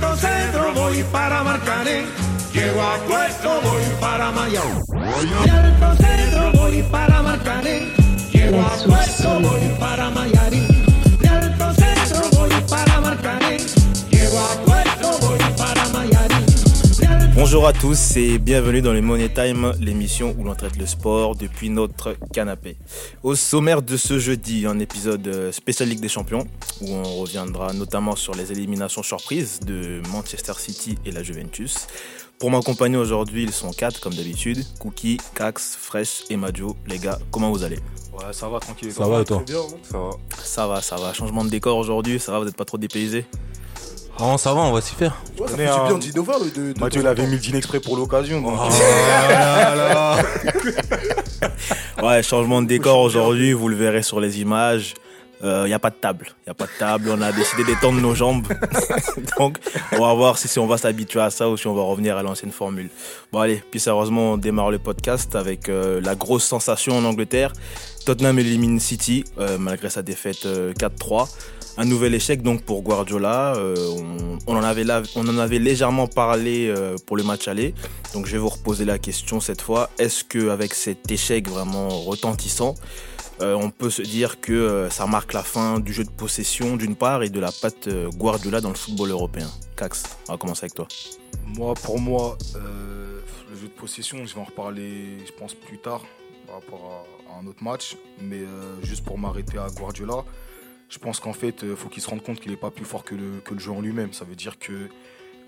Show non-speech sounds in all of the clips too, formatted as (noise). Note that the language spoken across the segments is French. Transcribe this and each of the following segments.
alto centro voy para Marcané. Llego a puesto, voy para Mayao. Alto centro voy para Marcané. Llego a puesto, voy para Mayarín. Bonjour à tous et bienvenue dans le Money Time, l'émission où l'on traite le sport depuis notre canapé. Au sommaire de ce jeudi, un épisode euh, spécial Ligue des Champions où on reviendra notamment sur les éliminations surprises de Manchester City et la Juventus. Pour m'accompagner aujourd'hui, ils sont quatre comme d'habitude Cookie, Cax, Fresh et Majo. Les gars, comment vous allez? Ouais, ça va, tranquille. Ça va et toi? Ça va. Ça va, ça va. Changement de décor aujourd'hui, ça va, vous n'êtes pas trop dépaysés Ah, ça va, on va s'y faire. Ouais, ça fait du euh, bien d'Innova. de- de- de- Mathieu, il avait mis le jean exprès pour l'occasion. donc. (laughs) Ouais, changement de décor aujourd'hui, vous le verrez sur les images. Il n'y a pas de table. Il n'y a pas de table. On a décidé d'étendre nos jambes. (laughs) Donc, on va voir si, si on va s'habituer à ça ou si on va revenir à l'ancienne formule. Bon, allez, puis sérieusement, on démarre le podcast avec euh, la grosse sensation en Angleterre. Tottenham élimine City euh, malgré sa défaite euh, 4-3. Un nouvel échec donc pour Guardiola. Euh, on, en avait légèrement parlé euh, pour le match aller. Donc je vais vous reposer la question cette fois. Est-ce que avec cet échec vraiment retentissant, euh, on peut se dire que ça marque la fin du jeu de possession d'une part et de la patte Guardiola dans le football européen? Cax, on va commencer avec toi. Moi, pour moi, le jeu de possession, je vais en reparler, je pense, plus tard par rapport à, un autre match. Mais juste pour m'arrêter à Guardiola, je pense qu'en fait, il faut qu'il se rende compte qu'il n'est pas plus fort que le, que jeu en lui-même. Ça veut dire que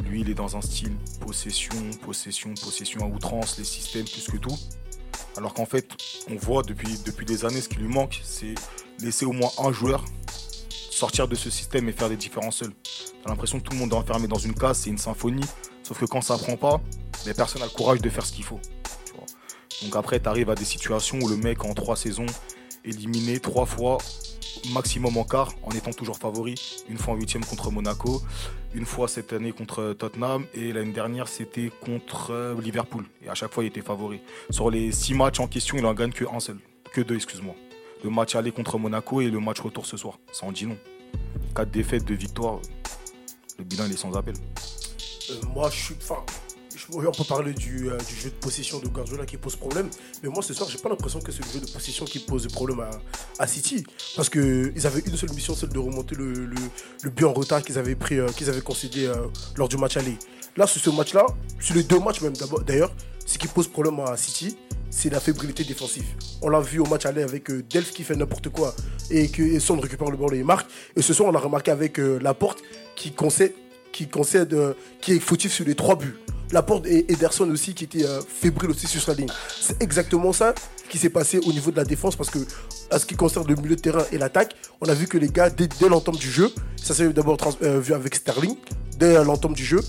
lui, il est dans un style possession, possession, possession à outrance, les systèmes plus que tout. Alors qu'en fait, on voit depuis, depuis des années, ce qui lui manque, c'est laisser au moins un joueur sortir de ce système et faire des différences seul. T'as l'impression que tout le monde est enfermé dans une case, c'est une symphonie. Sauf que quand ça prend pas, mais personne n'a le courage de faire ce qu'il faut. Donc après, tu à des situations où le mec, en trois saisons, éliminé trois fois, maximum en quart, en étant toujours favori. Une fois en huitième contre Monaco, une fois cette année contre Tottenham, et l'année dernière, c'était contre euh, Liverpool. Et à chaque fois, il était favori. Sur les six matchs en question, il en gagne que un seul. Que deux, excuse-moi. Le match aller contre Monaco et le match retour ce soir. Ça en dit non. Quatre défaites, deux victoires. Le bilan, il est sans appel. Euh, moi, je suis. Enfin, je- on peut parler du, euh, jeu de possession de Guardiola qui pose problème. Mais moi, ce soir, j'ai pas l'impression que c'est le jeu de possession qui pose problème à, à City. Parce qu'ils avaient une seule mission, celle de remonter le, but en retard qu'ils avaient, pris, euh, qu'ils avaient concédé euh, lors du match aller. Là, sur ce match-là, sur les deux matchs même d'ailleurs, ce qui pose problème à City, c'est la fébrilité défensive. On l'a vu au match aller avec Delph qui fait n'importe quoi et que Son récupère le ballon et marque. Et ce soir, on l'a remarqué avec Laporte qui concède, qui, concède qui est fautif sur les trois buts. Laporte et Ederson aussi qui était euh, fébrile aussi sur sa ligne. C'est exactement ça qui s'est passé au niveau de la défense parce que à ce qui concerne le milieu de terrain et l'attaque, on a vu que les gars, dès, l'entame du jeu, ça s'est d'abord euh, vu avec Sterling, dès l'entame du jeu,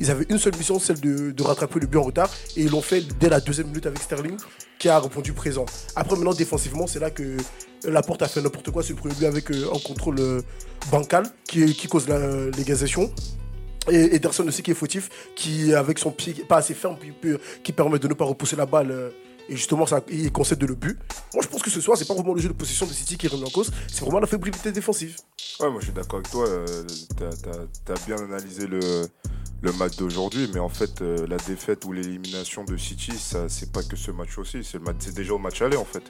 ils avaient une seule mission, celle de, rattraper le but en retard, et ils l'ont fait dès la deuxième minute avec Sterling, qui a répondu présent. Après, maintenant, défensivement, c'est là que euh, Laporte a fait n'importe quoi le premier but avec euh, un contrôle bancal qui, qui cause la légalisation. Et Ederson aussi qui est fautif, qui avec son pied pas assez ferme, qui, permet de ne pas repousser la balle. euh, et justement, ça, il concède de le but. Moi, je pense que ce soir, c'est pas vraiment le jeu de possession de City qui est remis en cause, c'est vraiment la fébrilité défensive. Ouais, moi je suis d'accord avec toi. euh, T'as t'as bien analysé le, match d'aujourd'hui, mais en fait, euh, la défaite ou l'élimination de City, ça c'est pas que ce match aussi. C'est déjà au match aller en fait.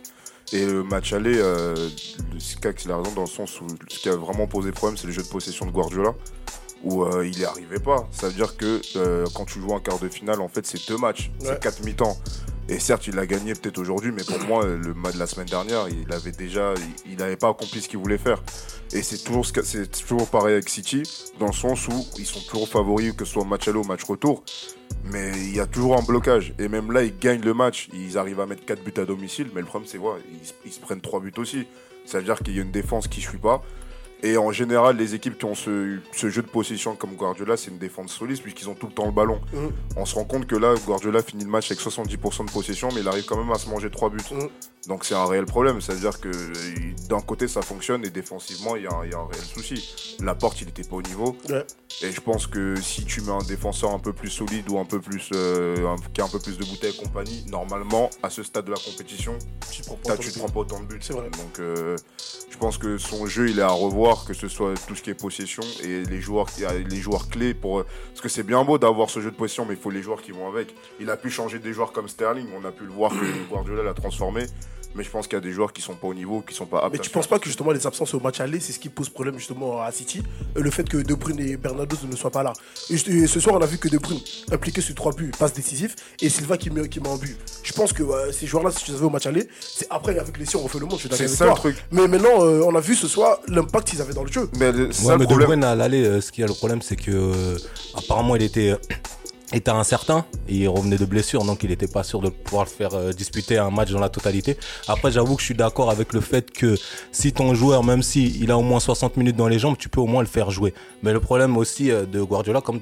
Et le match aller, euh, le Sikax il a raison dans le sens où ce qui a vraiment posé problème, c'est le jeu de possession de Guardiola, où euh, il n'y arrivait pas. Ça veut dire que euh, quand tu joues en quart de finale, en fait, c'est deux matchs, Ouais. c'est quatre mi-temps. Et certes, il l'a gagné peut-être aujourd'hui, mais pour moi, le match de la semaine dernière, il avait déjà, il n'avait pas accompli ce qu'il voulait faire. Et c'est toujours, c'est toujours pareil avec City, dans le sens où ils sont toujours favoris, que ce soit match aller ou match retour. Mais il y a toujours un blocage. Et même là, ils gagnent le match. Ils arrivent à mettre 4 buts à domicile. Mais le problème, c'est quoi ils, ils se prennent 3 buts aussi. Ça veut dire qu'il y a une défense qui ne suit pas. Et en général, les équipes qui ont ce, ce jeu de possession comme Guardiola, c'est une défense solide puisqu'ils ont tout le temps le ballon. Mhm. On se rend compte que là, Guardiola finit le match avec 70% de possession, mais il arrive quand même à se manger 3 buts. Mhm. Donc c'est un réel problème, c'est-à-dire que d'un côté ça fonctionne et défensivement il y, a un- il y a un réel souci. La porte il n'était pas au niveau Ouais. et je pense que si tu mets un défenseur un peu plus solide ou un peu plus euh, un- qui a un peu plus de bouteilles et compagnie, normalement à ce stade de la compétition, Tu de te buts. prends pas autant de buts. C'est vrai. Donc euh, je pense que son jeu il est à revoir, que ce soit tout ce qui est possession et les joueurs les joueurs clés pour parce que c'est bien beau d'avoir ce jeu de possession mais il faut les joueurs qui vont avec. Il a pu changer des joueurs comme Sterling, on a pu le voir que Guardiola l'a transformé. Mais je pense qu'il y a des joueurs qui sont pas au niveau, qui sont pas aptes. Mais tu penses pas que justement les absences au match aller, c'est ce qui pose problème justement à City Le fait que De Bruyne et Bernardo ne soient pas là. Et ce soir, on a vu que De Bruyne impliqué sur trois buts, passe décisif, et Silva qui met, qui met un but. Je pense que euh, ces joueurs-là, si tu les avais au match aller, c'est après avec les on refait le monde. Je suis d'accord C'est avec ça toi. le truc. Mais maintenant, euh, on a vu ce soir l'impact qu'ils avaient dans le jeu. Mais le- c'est Ouais, ça mais le De problème. Bruyne à l'aller, euh, ce qui a le problème, c'est que euh, apparemment il était euh, était incertain il revenait de blessure, donc il n'était pas sûr de pouvoir le faire euh, disputer un match dans la totalité. Après, j'avoue que je suis d'accord avec le fait que si ton joueur, même si a au moins 60 minutes dans les jambes, tu peux au moins le faire jouer. Mais le problème aussi euh, de Guardiola, comme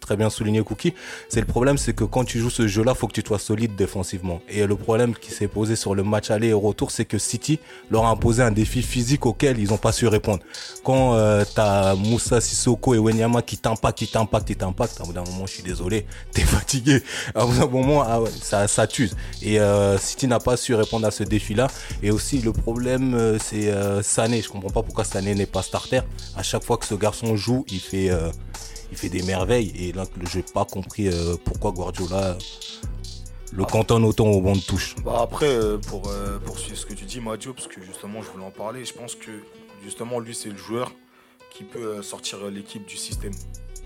très bien souligné Cookie, c'est le problème, c'est que quand tu joues ce jeu-là, faut que tu sois solide défensivement. Et le problème qui s'est posé sur le match aller et retour, c'est que City leur a imposé un défi physique auquel ils n'ont pas su répondre. Quand euh, t'as Moussa Sissoko et Wenyama qui t'impactent, qui t'impactent, qui t'impactent, à bout d'un moment, je suis désolé, (laughs) t'es fatigué. À bout d'un moment, ah ça, t'use. Et euh, City n'a pas su répondre à ce défi-là. Et aussi, le problème, euh, c'est euh, Sané. Je comprends pas pourquoi Sané n'est pas starter. À chaque fois que ce garçon joue, il fait, il fait des merveilles. Et là, je n'ai pas compris euh, pourquoi Guardiola le cantonne autant au banc de touche. Bah après, euh, pour euh, poursuivre ce que tu dis, Madio, parce que justement, je voulais en parler, je pense que justement, lui, c'est le joueur qui peut euh, sortir l'équipe du système.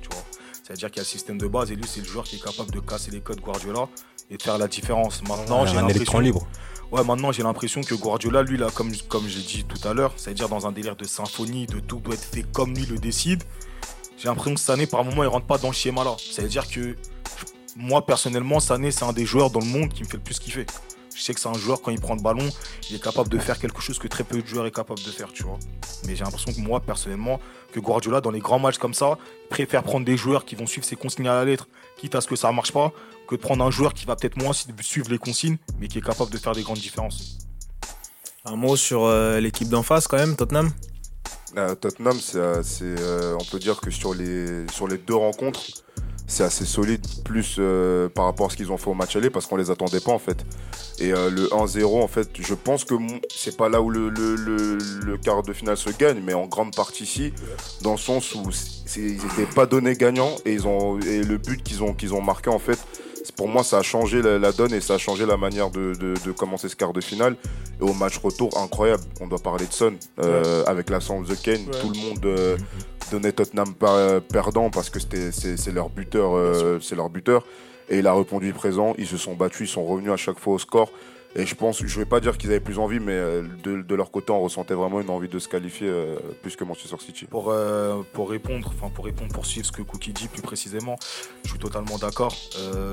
Tu vois C'est-à-dire qu'il y a le système de base et lui, c'est le joueur qui est capable de casser les codes Guardiola et de faire la différence. Maintenant, j'ai un électron l'impression. libre. Ouais, maintenant j'ai l'impression que Guardiola, lui, là, comme, comme j'ai dit tout à l'heure, c'est-à-dire dans un délire de symphonie, de tout doit être fait comme lui le décide. J'ai l'impression que Sané, par moment, il rentre pas dans ce schéma-là. C'est-à-dire que moi, personnellement, Sané, c'est un des joueurs dans le monde qui me fait le plus kiffer. Je sais que c'est un joueur, quand il prend le ballon, il est capable de faire quelque chose que très peu de joueurs est capable de faire, tu vois. Mais j'ai l'impression que moi, personnellement, que Guardiola, dans les grands matchs comme ça, préfère prendre des joueurs qui vont suivre ses consignes à la lettre, quitte à ce que ça marche pas, que de prendre un joueur qui va peut-être moins suivre les consignes, mais qui est capable de faire des grandes différences. Un mot sur euh, l'équipe d'en face quand même, Tottenham? Euh, Tottenham, c'est, euh, on peut dire que sur les, sur les deux rencontres, c'est assez solide, plus euh, par rapport à ce qu'ils ont fait au match aller, parce qu'on les attendait pas en fait. Et euh, le 1-0, en fait, je pense que c'est pas là où le, le, le, le quart de finale se gagne, mais en grande partie si, dans le sens où ils n'étaient pas donnés gagnants et, ils ont, et le but qu'ils ont, qu'ils ont marqué, en fait, pour moi, ça a changé la, la donne et ça a changé la manière de, de, de commencer ce quart de finale. Et au match retour, incroyable. On doit parler de Son. Euh, Avec l'absence de Kane, Ouais. tout le monde euh, donnait Tottenham par- perdant parce que c'était c'est c'est leur buteur, euh, c'est leur buteur. Et il a répondu présent. Ils se sont battus, ils sont revenus à chaque fois au score. Et je pense, je vais pas dire qu'ils avaient plus envie, mais euh, de, leur côté, on ressentait vraiment une envie de se qualifier euh, plus que Manchester City. Pour, euh, pour répondre, enfin pour répondre, pour suivre ce que Cookie dit plus précisément, je suis totalement d'accord.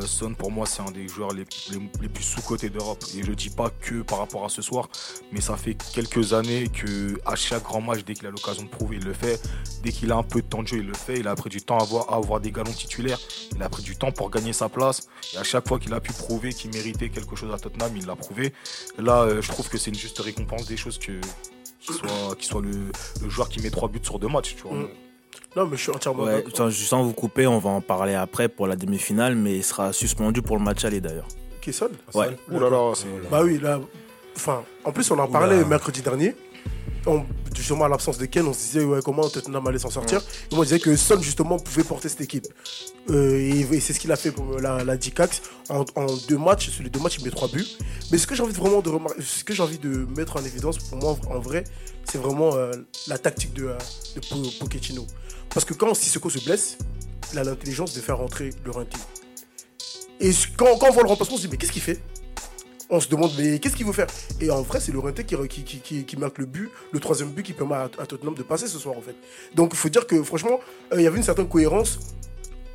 Son pour moi c'est un des joueurs les, les, les plus sous-cotés d'Europe. Et je dis pas que par rapport à ce soir, mais ça fait quelques années que à chaque grand match, dès qu'il a l'occasion de prouver, il le fait. Dès qu'il a un peu de temps de jeu, il le fait. Il a pris du temps à avoir, à avoir des galons titulaires. Il a pris du temps pour gagner sa place. Et à chaque fois qu'il a pu prouver qu'il méritait quelque chose à Tottenham, il l'a Là, euh, je trouve que c'est une juste récompense des choses que qu'il soit, le, le joueur qui met trois buts sur deux matchs. Tu vois. Mm. Non, mais je suis entièrement Ouais, d'accord. sans, sans vous couper, on va en parler après pour la demi-finale, mais il sera suspendu pour le match aller d'ailleurs. Qui sonne? Ouais. Ouh là là. Bah oui, là. Enfin, en plus, on en parlait Oula. mercredi dernier. On, justement, à l'absence de Ken, on se disait ouais, comment Tottenham allait s'en sortir. Et moi, je disais que Son, justement, pouvait porter cette équipe. Euh, et, et c'est ce qu'il a fait pour la, la Dikax. En, en deux matchs, sur les deux matchs, il met trois buts. Mais ce que j'ai envie de vraiment de ce que j'ai envie de mettre en évidence, pour moi, en vrai, c'est vraiment euh, la tactique de, euh, de Po- Pochettino. Parce que quand Sissoko se blesse, il a l'intelligence de faire rentrer le. Et quand, quand on voit le remplacement, on se dit mais qu'est-ce qu'il fait? On se demande mais qu'est-ce qu'il veut faire? Et en vrai, c'est Laurenté qui, qui, marque le but, le troisième but qui permet à, Tottenham de passer ce soir en fait. Donc il faut dire que franchement, euh, il y avait une certaine cohérence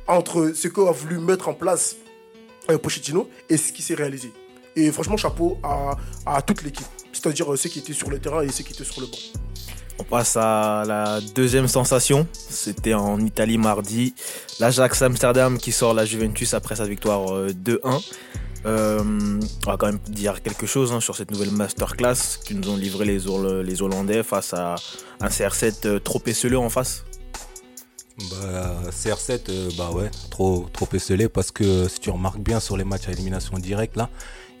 entre ce qu'a voulu mettre en place euh, Pochettino et ce qui s'est réalisé. Et franchement, chapeau à, toute l'équipe, c'est-à-dire euh, ceux qui étaient sur le terrain et ceux qui étaient sur le banc. On passe à la deuxième sensation. C'était en Italie mardi. L'Ajax Amsterdam qui sort la Juventus après sa victoire euh, 2-1. Euh, on va quand même dire quelque chose hein, sur cette nouvelle masterclass que nous ont livré les, Hol- les Hollandais face à un CR7 euh, trop esselé en face. Bah, CR7, euh, bah ouais, trop, trop esselé parce que si tu remarques bien sur les matchs à élimination directe, là,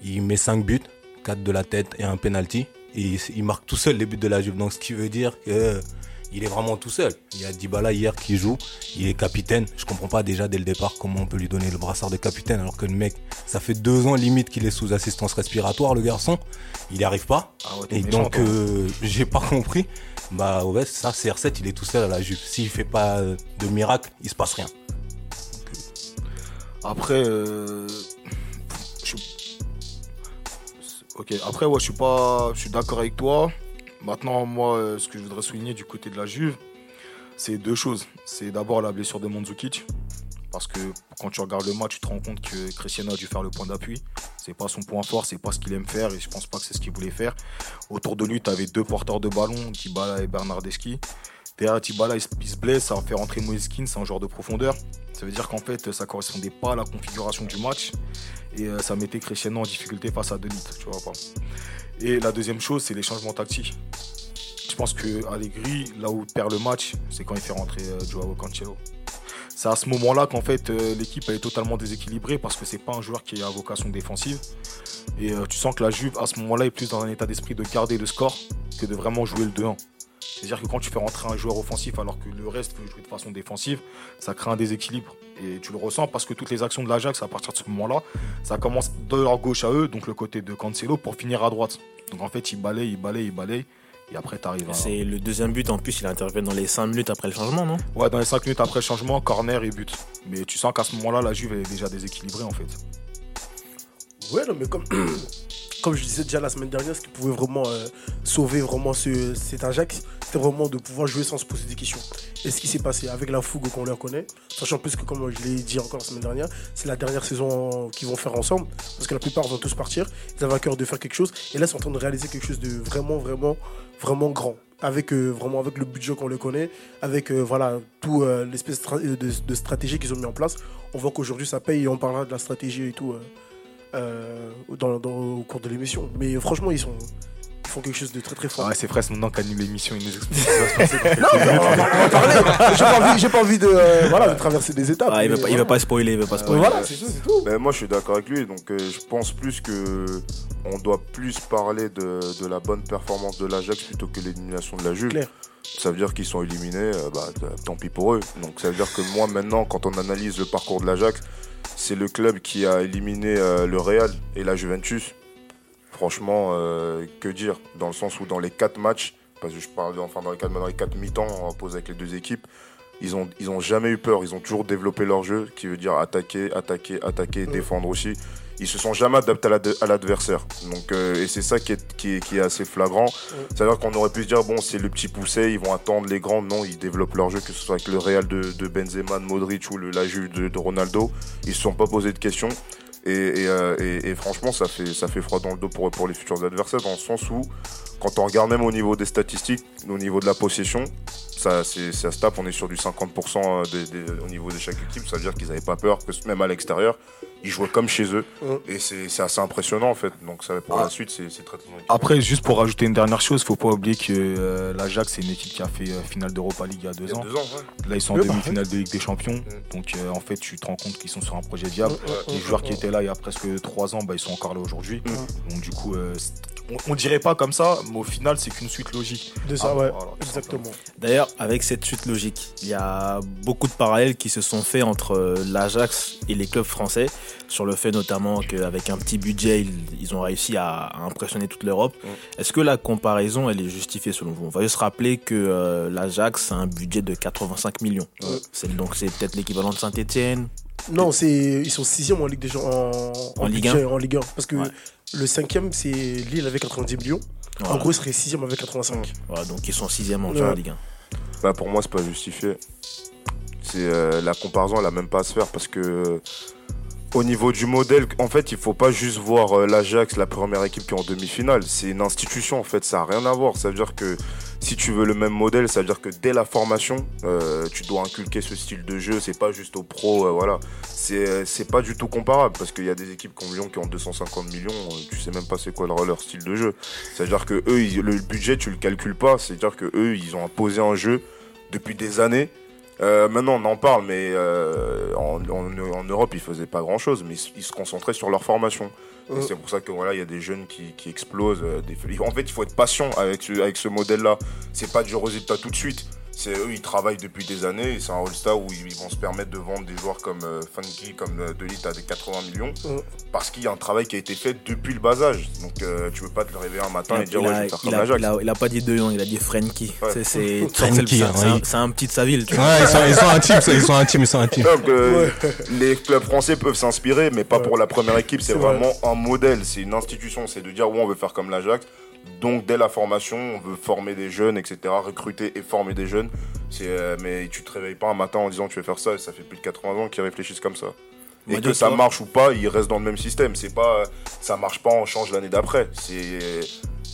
il met 5 buts, 4 de la tête et un penalty. Et il, marque tout seul les buts de la Juve. Donc ce qui veut dire que il est vraiment tout seul. Il y a Dybala hier qui joue, il est capitaine. Je comprends pas déjà dès le départ comment on peut lui donner le brassard de capitaine alors que le mec, ça fait deux ans limite qu'il est sous assistance respiratoire, le garçon. Il n'y arrive pas. Ah ouais, Et méchant, donc, euh, j'ai pas compris. Bah ouais, ça, CR7, il est tout seul à la Juve. S'il fait pas euh, de miracle, il se passe rien. Après, euh, je... ok. Après, ouais, je suis pas, je suis d'accord avec toi. Maintenant, moi, euh, ce que je voudrais souligner du côté de la Juve, c'est deux choses. C'est d'abord la blessure de Mandzukic, parce que quand tu regardes le match, tu te rends compte que Cristiano a dû faire le point d'appui. C'est pas son point fort, c'est pas ce qu'il aime faire, et je pense pas que c'est ce qu'il voulait faire. Autour de lui, tu avais deux porteurs de ballon, Dybala et Bernardeschi. Derrière Dybala, il se- blesse, ça va faire entrer Moiskin, c'est un joueur de profondeur. Ça veut dire qu'en fait, ça correspondait pas à la configuration du match et euh, ça mettait Cristiano en difficulté face à Delite, tu vois pas. Et la deuxième chose, c'est les changements tactiques. Je pense que Allegri, là où il perd le match, c'est quand il fait rentrer euh, Joao Cancelo. C'est à ce moment-là qu'en fait euh, l'équipe est totalement déséquilibrée parce que c'est pas un joueur qui a vocation défensive. Et euh, tu sens que la Juve à ce moment-là est plus dans un état d'esprit de garder le score que de vraiment jouer le 2-1. C'est-à-dire que quand tu fais rentrer un joueur offensif alors que le reste veut jouer de façon défensive, ça crée un déséquilibre. Et tu le ressens parce que toutes les actions de l'Ajax, à partir de ce moment-là, ça commence de leur gauche à eux, donc le côté de Cancelo, pour finir à droite. Donc en fait, ils balayent, ils balayent, ils balayent. Et après, tu arrives à. C'est le deuxième but en plus, il intervient dans les 5 minutes après le changement, non? Ouais, dans les 5 minutes après le changement, corner et but. Mais tu sens qu'à ce moment-là, la Juve elle est déjà déséquilibrée en fait. Ouais, non, mais comme, (clears throat) comme je disais déjà la semaine dernière, ce qui pouvait vraiment euh, sauver vraiment ce, cet Ajax, c'était vraiment de pouvoir jouer sans se poser des questions. Et ce qui s'est passé avec la fougue qu'on leur connaît, sachant plus que, comme je l'ai dit encore la semaine dernière, c'est la dernière saison qu'ils vont faire ensemble, parce que la plupart vont tous partir. Ils avaient à cœur de faire quelque chose, et là, ils sont en train de réaliser quelque chose de vraiment, vraiment, vraiment grand. Avec euh, vraiment avec le budget qu'on le connaît, avec euh, voilà tout euh, l'espèce de, de stratégie qu'ils ont mis en place. On voit qu'aujourd'hui ça paye et on parlera de la stratégie et tout. Euh, dans, dans- au cours de l'émission. Mais franchement, ils, sont, font quelque chose de très très fort. Ouais, c'est Fraisse maintenant qui anime l'émission, il nous explique ce qui va se passer (laughs) dans quelques on va parler. J'ai pas envie, j'ai pas envie de, euh, voilà, de traverser des étapes. Ah, il, mais veut pas, il veut pas spoiler, il veut pas Euh, spoiler. voilà, c'est tout. Ben, moi, je suis d'accord avec lui. Donc, euh, je pense plus que on doit plus parler de, de la bonne performance de l'Ajax plutôt que l'élimination de la Juve. Clair. Ça veut dire qu'ils sont éliminés, euh, bah, tant pis pour eux. Donc, ça veut dire que moi, maintenant, quand on analyse le parcours de l'Ajax, c'est le club qui a éliminé euh, le Real et la Juventus. Franchement, euh, que dire Dans le sens où dans les quatre matchs, parce que je parle enfin dans les quatre, dans les quatre mi-temps, poser avec les deux équipes, ils ont, ils ont jamais eu peur. Ils ont toujours développé leur jeu, qui veut dire attaquer, attaquer, attaquer, Ouais. défendre aussi. Ils se sont jamais adaptés à l'ad- à l'adversaire. Donc, euh, et c'est ça qui est, qui, est, qui est assez flagrant. C'est-à-dire qu'on aurait pu se dire, bon, c'est le petit poussé, ils vont attendre les grands. Non, ils développent leur jeu, que ce soit avec le Real de, de Benzema, de Modric ou le, la Juve de, de Ronaldo. Ils se sont pas posé de questions. Et, et, euh, et- et franchement, ça fait, ça fait froid dans le dos pour, pour les futurs adversaires, dans le sens où, quand on regarde même au niveau des statistiques, au niveau de la possession, ça, c'est, ça se tape, on est sur du 50% des- des- au niveau de chaque équipe. Ça veut dire qu'ils n'avaient pas peur, que même à l'extérieur, ils jouaient comme chez eux. Et c'est, c'est assez impressionnant en fait. Donc ça, pour Ah. la suite, c'est, très très. Après, juste pour rajouter une dernière chose, faut pas oublier que euh, l'Ajax c'est une équipe qui a fait euh, finale d'Europa League il y a deux Il y a ans. deux ans, ouais. Là, ils sont en demi-finale de Ligue des Champions. Donc, euh, en fait, tu te rends compte qu'ils sont sur un projet viable. Les joueurs qui étaient là il y a presque trois ans, bah, ils sont encore là aujourd'hui. Donc, du coup, euh, on, on dirait pas comme ça, mais au final, c'est qu'une suite logique. De ça, Ah, ouais, voilà, exactement. D'ailleurs, avec cette suite logique, il y a beaucoup de parallèles qui se sont faits entre l'Ajax et les clubs français, sur le fait notamment qu'avec un petit budget, ils, ils ont réussi à, à impressionner toute l'Europe. Est-ce que la comparaison, elle est justifiée selon vous? On va juste rappeler que euh, l'Ajax a un budget de 85 millions. C'est, donc c'est peut-être l'équivalent de Saint-Etienne. Non, c'est, ils sont sixième en Ligue des gens en, En Ligue budget, 1. en Ligue 1. Parce que Ouais. le cinquième, c'est Lille avec 90 millions. En gros, il serait sixième avec 85. Voilà, donc ils sont sixième en Ouais. Ligue 1. Bah, pour moi, c'est pas justifié. C'est euh, la comparaison, elle a même pas à se faire parce que euh, au niveau du modèle, en fait, il faut pas juste voir euh, l'Ajax, la première équipe qui est en demi-finale. C'est une institution, en fait, ça a rien à voir. Ça veut dire que si tu veux le même modèle, ça veut dire que dès la formation, euh, tu dois inculquer ce style de jeu. C'est pas juste au pro, euh, voilà. C'est c'est pas du tout comparable parce qu'il y a des équipes comme Lyon qui ont 250 millions. tu sais même pas c'est quoi leur, leur style de jeu. Ça veut dire que eux, le budget, tu le calcules pas. C'est à dire que eux, ils ont imposé un jeu depuis des années. Euh, maintenant, on en parle, mais euh, en, en- en Europe, ils faisaient pas grand chose, mais ils, ils se concentraient sur leur formation. Et Euh. c'est pour ça que voilà, il y a des jeunes qui, qui explosent. euh, des- En fait, il faut être patient avec ce, avec ce modèle-là. C'est pas du résultat tout de suite. C'est eux, ils travaillent depuis des années et c'est un All-Star où ils, vont se permettre de vendre des joueurs comme euh, Funky, comme euh, Delite à des 80 millions parce qu'il y a un travail qui a été fait depuis le bas âge. Donc euh, tu peux pas te réveiller un matin Il et dire a- ouais, je vais faire il comme l'Ajax. il a- il a pas dit De Jong, il a dit Frenkie. Ouais. C'est- C'est (laughs) Frenkie, c'est- c'est un- oui. c'est un petit de sa ville. tu vois. Ouais, ils sont, ils sont intimes, ça, ils sont intimes, ils sont intimes. Donc, euh, les clubs français peuvent s'inspirer, mais pas pour la première équipe. C'est C'est vrai. vraiment un modèle, c'est une institution. C'est de dire, ouais, on veut faire comme l'Ajax. Donc, dès la formation, on veut former des jeunes, etc. Recruter et former des jeunes. Euh, mais tu te réveilles pas un matin en disant, tu veux faire ça. Et ça fait plus de 80 ans qu'ils réfléchissent comme ça. Et que ça toi marche ou pas, ils restent dans le même système. C'est pas, ça marche pas, on change l'année d'après. C'est,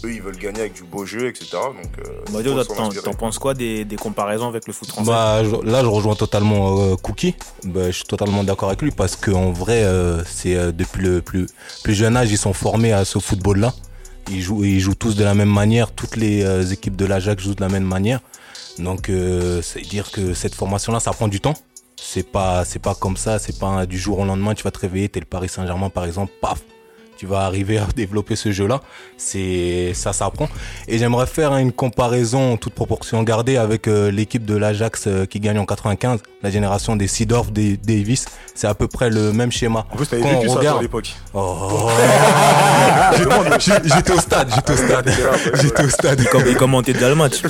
eux, ils veulent gagner avec du beau jeu, etc. Donc, euh, s'en t'en penses quoi des, des comparaisons avec le foot français? Bah, je- là, je rejoins totalement euh, Cookie. Bah, je suis totalement d'accord avec lui parce qu'en vrai, euh, c'est euh, depuis le plus, plus jeune âge, ils sont formés à ce football-là. Ils jouent, ils jouent tous de la même manière. Toutes les euh, équipes de l'Ajax jouent de la même manière. Donc, euh, c'est dire que cette formation-là, ça prend du temps. C'est pas, c'est pas comme ça. C'est pas du jour au lendemain. Tu vas te réveiller, t'es le Paris Saint-Germain, par exemple, paf, tu vas arriver à (laughs) développer ce jeu-là. C'est ça s'apprend. Et j'aimerais faire une comparaison en toute proportion gardée avec euh, l'équipe de l'Ajax euh, qui gagne en 95, la génération des Seedorf, des Davis. C'est à peu près le même schéma. En plus, t'avais Quand vécu on ça toi, regarde- à l'époque. Oh. J'étais au stade, j'étais au stade, j'étais au stade. Comme il commentait déjà le match. (laughs)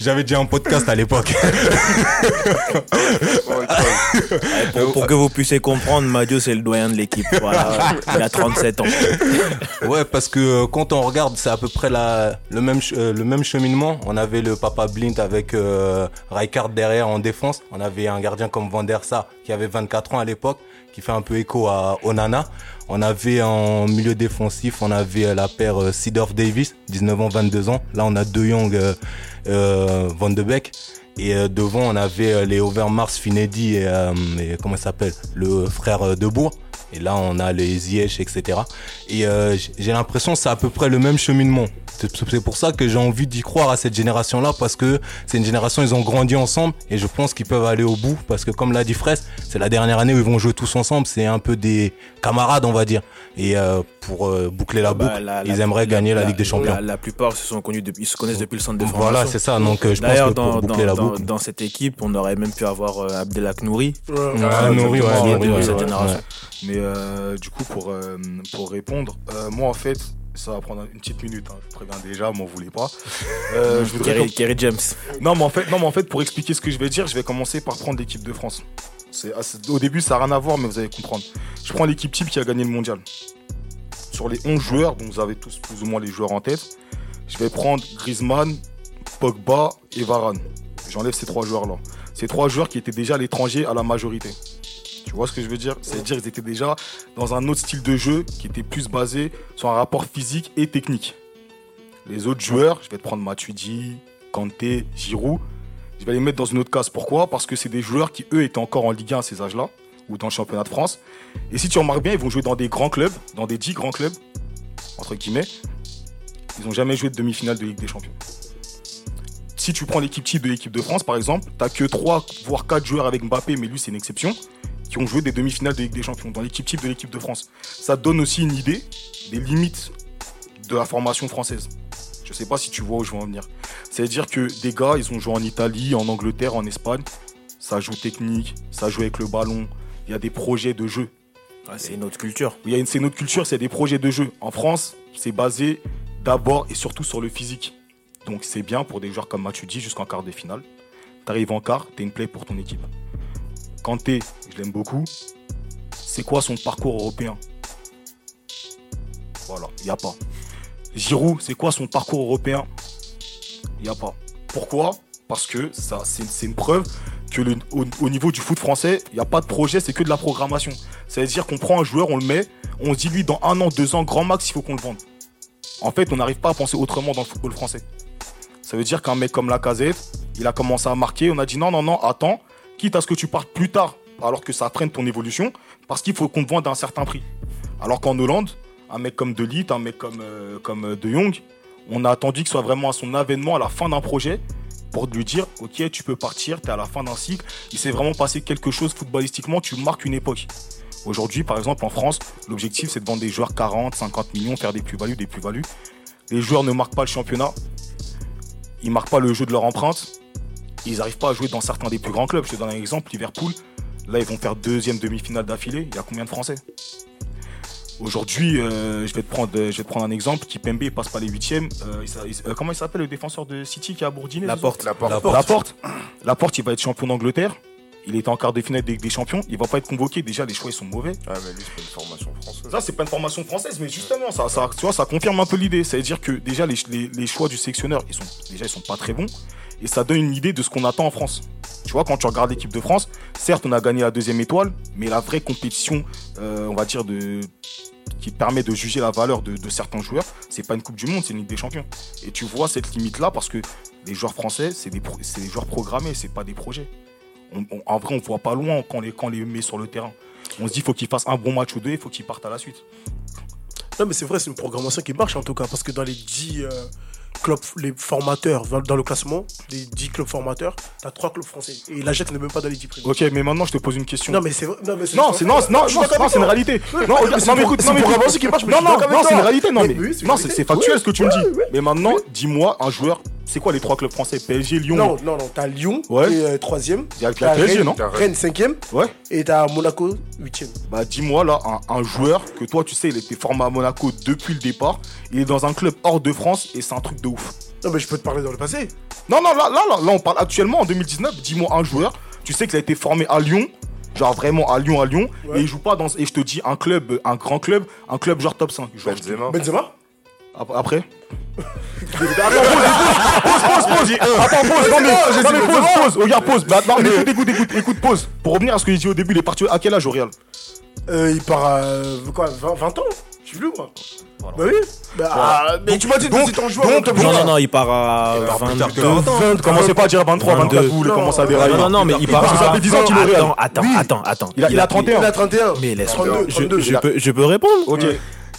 J'avais déjà un podcast à l'époque. pour, pour que vous puissiez comprendre, Madio, c'est le doyen de l'équipe. Il a 37 ans. (laughs) Ouais, parce que euh, quand on regarde, c'est à peu près le, même, euh, le même cheminement. On avait le papa Blind avec euh, derrière en défense. On avait un gardien comme Van der Sar qui avait 24 ans à l'époque, qui fait un peu écho à Onana. On avait en milieu défensif, on avait la paire euh, Seedorf Davis, 19 ans, 22 ans. Là, on a De Jong, euh, Van de Beek. Et devant, on avait les Overmars, Finedi et, comment s'appelle? Le frère Debourg. Et là, on a les Ziyech, etc. Et euh, j'ai l'impression que c'est à peu près le même cheminement. C'est pour ça que j'ai envie d'y croire à cette génération-là, parce que c'est une génération, ils ont grandi ensemble, et je pense qu'ils peuvent aller au bout, parce que comme l'a dit Fraisse, c'est la dernière année où ils vont jouer tous ensemble, c'est un peu des camarades, on va dire. Et euh, pour euh, boucler la Bah, boucle, la- ils la- aimeraient gagner la, Ligue des Champions. La, la plupart se sont connus depuis, ils se connaissent depuis le centre de formation. Voilà, c'est ça. Donc euh, je pense que pour dans, boucler dans, la boucle. dans cette équipe, on aurait même pu avoir euh, Abdelak Nouri. Ouais. Ah, Nouri, ouais, ouais, cette ouais, génération. ouais. Mais euh, du coup, pour, euh, pour répondre, euh, moi en fait, ça va prendre une petite minute, hein, je préviens déjà, m'en voulez pas. (laughs) Je voudrais Kerry, Kerry James. Non, mais en fait, non, mais en fait, pour expliquer ce que je vais dire, je vais commencer par prendre l'équipe de France. C'est assez- au début, ça n'a rien à voir, mais vous allez comprendre. Je prends l'équipe type qui a gagné le mondial. Sur les 11 joueurs, donc vous avez tous plus ou moins les joueurs en tête, je vais prendre Griezmann, Pogba et Varane. J'enlève ces trois joueurs-là. Ces trois joueurs qui étaient déjà à l'étranger à la majorité. Tu vois ce que je veux dire? C'est-à-dire qu'ils étaient déjà dans un autre style de jeu qui était plus basé sur un rapport physique et technique. Les autres joueurs, je vais te prendre Matuidi, Kanté, Giroud, je vais les mettre dans une autre case. Pourquoi? Parce que c'est des joueurs qui, eux, étaient encore en Ligue 1 à ces âges-là, ou dans le championnat de France. Et si tu remarques bien, ils vont jouer dans des grands clubs, dans des 10 grands clubs, entre guillemets. Ils n'ont jamais joué de demi-finale de Ligue des Champions. Si tu prends l'équipe type de l'équipe de France, par exemple, tu que 3, voire 4 joueurs avec Mbappé, mais lui, c'est une exception, qui ont joué des demi-finales de Ligue des Champions, dans l'équipe type de l'équipe de France. Ça donne aussi une idée des limites de la formation française. Je sais pas si tu vois où je veux en venir. C'est-à-dire que des gars, ils ont joué en Italie, en Angleterre, en Espagne. Ça joue technique, ça joue avec le ballon. Il y a des projets de jeu. C'est une autre culture. Il y a une, c'est notre culture, c'est des projets de jeu. En France, c'est basé d'abord et surtout sur le physique. Donc c'est bien pour des joueurs comme Matuidi jusqu'en quart de finale. T'arrives en quart, t'es une play pour ton équipe. Kanté, je l'aime beaucoup. C'est quoi son parcours européen? Voilà, il a pas. Giroud, c'est quoi son parcours européen? Il a pas. Pourquoi? Parce que c'est une preuve que au, au niveau du foot français, il n'y a pas de projet, c'est que de la programmation. Ça veut dire qu'on prend un joueur, on le met, on se dit lui dans un an, deux ans, grand max, il faut qu'on le vende. En fait, on n'arrive pas à penser autrement dans le football français. Ça veut dire qu'un mec comme Lacazette, il a commencé à marquer. On a dit non, non, non, attends, quitte à ce que tu partes plus tard, alors que ça freine ton évolution, parce qu'il faut qu'on te vende à un certain prix. Alors qu'en Hollande, un mec comme De un mec comme, euh, comme euh, De Jong, on a attendu qu'il soit vraiment à son avènement, à la fin d'un projet, pour lui dire Ok, tu peux partir, tu es à la fin d'un cycle. Il s'est vraiment passé quelque chose footballistiquement, tu marques une époque. Aujourd'hui, par exemple, en France, l'objectif c'est de vendre des joueurs 40, 50 millions, faire des plus-values, des plus-values. Les joueurs ne marquent pas le championnat, ils marquent pas le jeu de leur empreinte, ils n'arrivent pas à jouer dans certains des plus grands clubs. Je te donne un exemple, Liverpool, là ils vont faire deuxième demi-finale d'affilée, il y a combien de Français? Aujourd'hui, euh, je, vais te prendre, je vais te prendre un exemple. Kipembe il passe pas les huitièmes. Euh, euh, comment il s'appelle le défenseur de City qui a bourdiné La porte. La porte. La porte. La porte, il va être champion d'Angleterre. Il est en quart de finale des, des champions. Il va pas être convoqué. Déjà, les choix ils sont mauvais. Ah, mais lui, c'est pas une formation française. Ça, c'est pas une formation française, mais justement, ça, ça, tu vois, ça confirme un peu l'idée. Ça veut dire que déjà, les, les- les choix du sélectionneur, ils sont, déjà, ils sont pas très bons. Et ça donne une idée de ce qu'on attend en France. Tu vois, quand tu regardes l'équipe de France, certes, on a gagné la deuxième étoile, mais la vraie compétition, euh, on va dire, de, qui permet de juger la valeur de, de certains joueurs, c'est pas une Coupe du Monde, c'est une Ligue des Champions. Et tu vois cette limite-là parce que les joueurs français, c'est des, pro- des joueurs programmés, c'est pas des projets. On- on- en vrai, on voit pas loin quand on les, quand on les met sur le terrain. On se dit, faut qu'ils fassent un bon match ou deux, il faut qu'ils partent à la suite. Non, mais c'est vrai, c'est une programmation qui marche en tout cas, parce que dans les 10 euh, clubs, les formateurs, dans, le classement, les 10 clubs formateurs, t'as 3 clubs français. Et l'Ajax n'est même pas dans les 10 premiers. Ok, mais maintenant, je te pose une question. Non, mais c'est vrai. Non, mais Non, c'est non, c'est- non, c'est une réalité. Ouais, Non, mais écoute, non, mais écoute. qui marche, Non, non, non, c'est une réalité. Non, Mais non, c'est factuel ce que tu me dis. Mais maintenant, dis-moi un joueur. C'est quoi les trois clubs français? PSG, Lyon? Non, non, non, t'as Lyon Ouais. qui est 3ème. Il y a le PSG, non? Rennes 5ème. Ouais. Et t'as Monaco 8ème. Bah, dis-moi là, un, un joueur que toi, tu sais, il était formé à Monaco depuis le départ. Il est dans un club hors de France et c'est un truc de ouf. Non, mais je peux te parler dans le passé. Non, non, là, là, là, là, on parle actuellement en 2019. Dis-moi un joueur. Tu sais qu'il a été formé à Lyon. Genre vraiment à Lyon, à Lyon. Ouais. Et il joue pas dans. Et je te dis, un club, un grand club, un club genre top 5. Genre, Benzema. Benzema? Ap- Après? Pause, pause, pause Attends, pause, non mais, non, mais pause, pause, regarde, pause. Bah, non, mais écoute, écoute, écoute, écoute, pause. Pour revenir à ce que j'ai dit au début, il est parti à quel âge au Real euh, Il part à euh, quoi, 20, 20 ans? Je suis plus, moi. Bah oui. Bah, ah, mais tu m'as dit que donc- un joueur. donc, Non, non, non, il part à part plus tard que 22. 20 ans. 20, commencez pas à dire 23, 24, 22. vous voulez Non, commencer à non, dérailler. Non, non, non, mais il part Parce que ça fait 10 ans qu'il est au Real. Attends, attends, attends, attends. Il a- il a 31. Il a 31. Mais laisse 32, je, 32. je peux, je peux répondre Ok.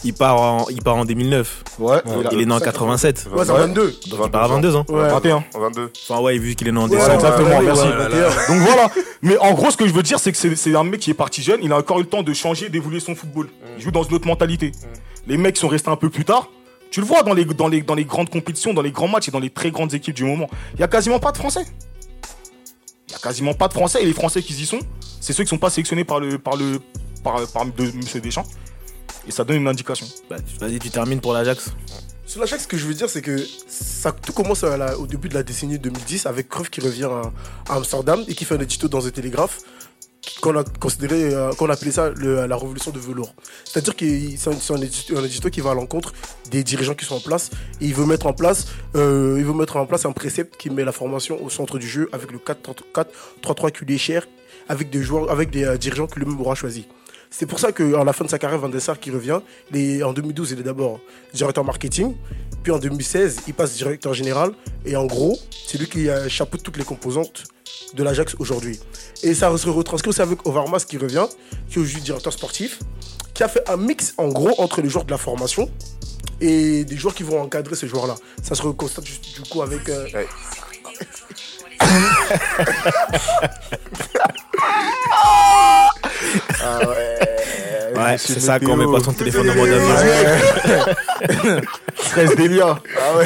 Il part en, il part en 2009. Ouais, Il est né en 87. Ouais, c'est 22. Donc il part à 22 ans. Ouais. 21. 22. Enfin, ouais, vu qu'il est né en Ouais, décembre. exactement, ouais, merci. ouais, 21. Donc voilà. Mais en gros, ce que je veux dire, c'est que c'est- c'est un mec qui est parti jeune. Il a encore eu le temps de changer, d'évoluer son football. Il joue dans une autre mentalité. Les mecs sont restés un peu plus tard. Tu le vois dans les, dans, les, dans les grandes compétitions, dans les grands matchs et dans les très grandes équipes du moment. Il y a quasiment pas de Français. Il y a quasiment pas de Français. Et les Français qui y sont, c'est ceux qui sont pas sélectionnés par le par le par, par de Monsieur Deschamps. Et ça donne une indication. Bah, Vas-y, tu termines pour l'Ajax. Sur l'Ajax, ce que je veux dire, c'est que ça, tout commence à la- au début de la décennie 2010 avec Cruyff qui revient à, à Amsterdam et qui fait un édito dans un télégraphe qu'on a considéré, euh, qu'on appelait ça le- la révolution de velours. C'est-à-dire que c'est un, édito, un édito qui va à l'encontre des dirigeants qui sont en place et il veut mettre en place, euh, il veut mettre en place un précepte qui met la formation au centre du jeu avec le 4-3-3 qui lui est cher, avec des joueurs, avec des euh, dirigeants que lui-même aura choisi. C'est pour ça qu'à la fin de sa carrière, Van der Sar qui revient, il est- en 2012, il est d'abord directeur marketing, puis en 2016, il passe directeur général, et en gros, c'est lui qui chapeaute toutes les composantes de l'Ajax aujourd'hui. Et ça se retranscrit aussi avec Overmars qui revient, qui est aujourd'hui directeur sportif, qui a fait un mix en gros entre les joueurs de la formation et des joueurs qui vont encadrer ces joueurs-là. Ça se constate du du coup avec... euh, Ouais. (laughs) (laughs) Ouais, c'est ça qu'on met pas son téléphone en mode avion. (laughs) Stress Delia.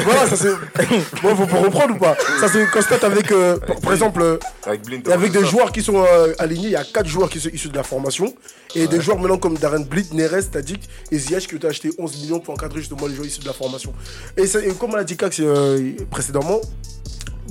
Voilà, ça c'est... (laughs) Bon, faut pour reprendre ou pas? Ça se constate avec, euh, par, par exemple... euh, Avec Blind. Et avec des joueurs qui sont euh, alignés, il y a 4 joueurs qui sont issus de la formation. Et des joueurs maintenant comme Darren Blit, Neres, Tadic et Ziyech qui ont été achetés 11 millions pour encadrer justement les joueurs issus de la formation. Et, comme on a dit Cax euh, précédemment,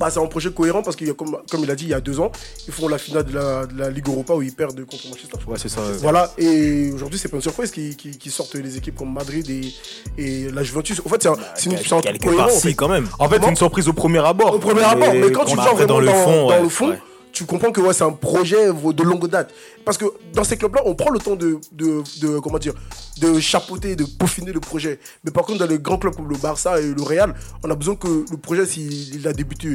bah, c'est un projet cohérent parce que comme, comme il a dit il y a deux ans, ils font la finale de la, de la Ligue Europa où ils perdent contre Manchester. Ouais, c'est ça. Voilà, et aujourd'hui, c'est pas une surprise qu'ils sortent les équipes comme Madrid et, et la Juventus. En fait, c'est un, c'est une- truc Quelque cohérent. part, en fait. quand même. En fait, c'est une surprise au premier abord. Au premier abord, mais quand tu après, vraiment dans le fond, dans ouais, le fond, ouais. tu comprends que ouais, c'est un projet de longue date. Parce que dans ces clubs-là, on prend le temps de, de, de- comment dire, de chapeauter, de peaufiner le projet. Mais par contre, dans les grands clubs comme le Barça et le Real, on a besoin que le projet, s'il il a débuté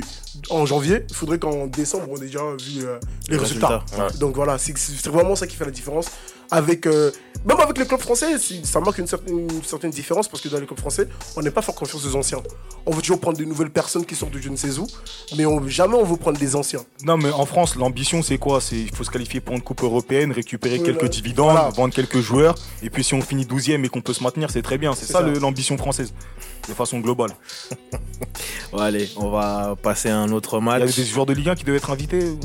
en janvier, il faudrait qu'en décembre, on ait déjà vu euh, les Les résultats. résultats, Donc voilà, c'est vraiment ça qui fait la différence. Avec, euh, même avec les clubs français, ça marque une certaine, une certaine différence parce que dans les clubs français, on n'est pas faire confiance aux anciens. On veut toujours prendre de nouvelles personnes qui sortent de je ne sais où, mais on, jamais on veut prendre des anciens. Non, mais en France, l'ambition, c'est quoi? C'est il faut se qualifier pour une coupe européenne, récupérer quelques dividendes, Voilà. vendre quelques joueurs. Et puis, si on finit 12e et qu'on peut se maintenir, c'est très bien. C'est ça, l'ambition française, de façon globale. (laughs) Bon, allez, on va passer à un autre Il y avait match. des joueurs de Ligue 1 qui devaient être invités. ou-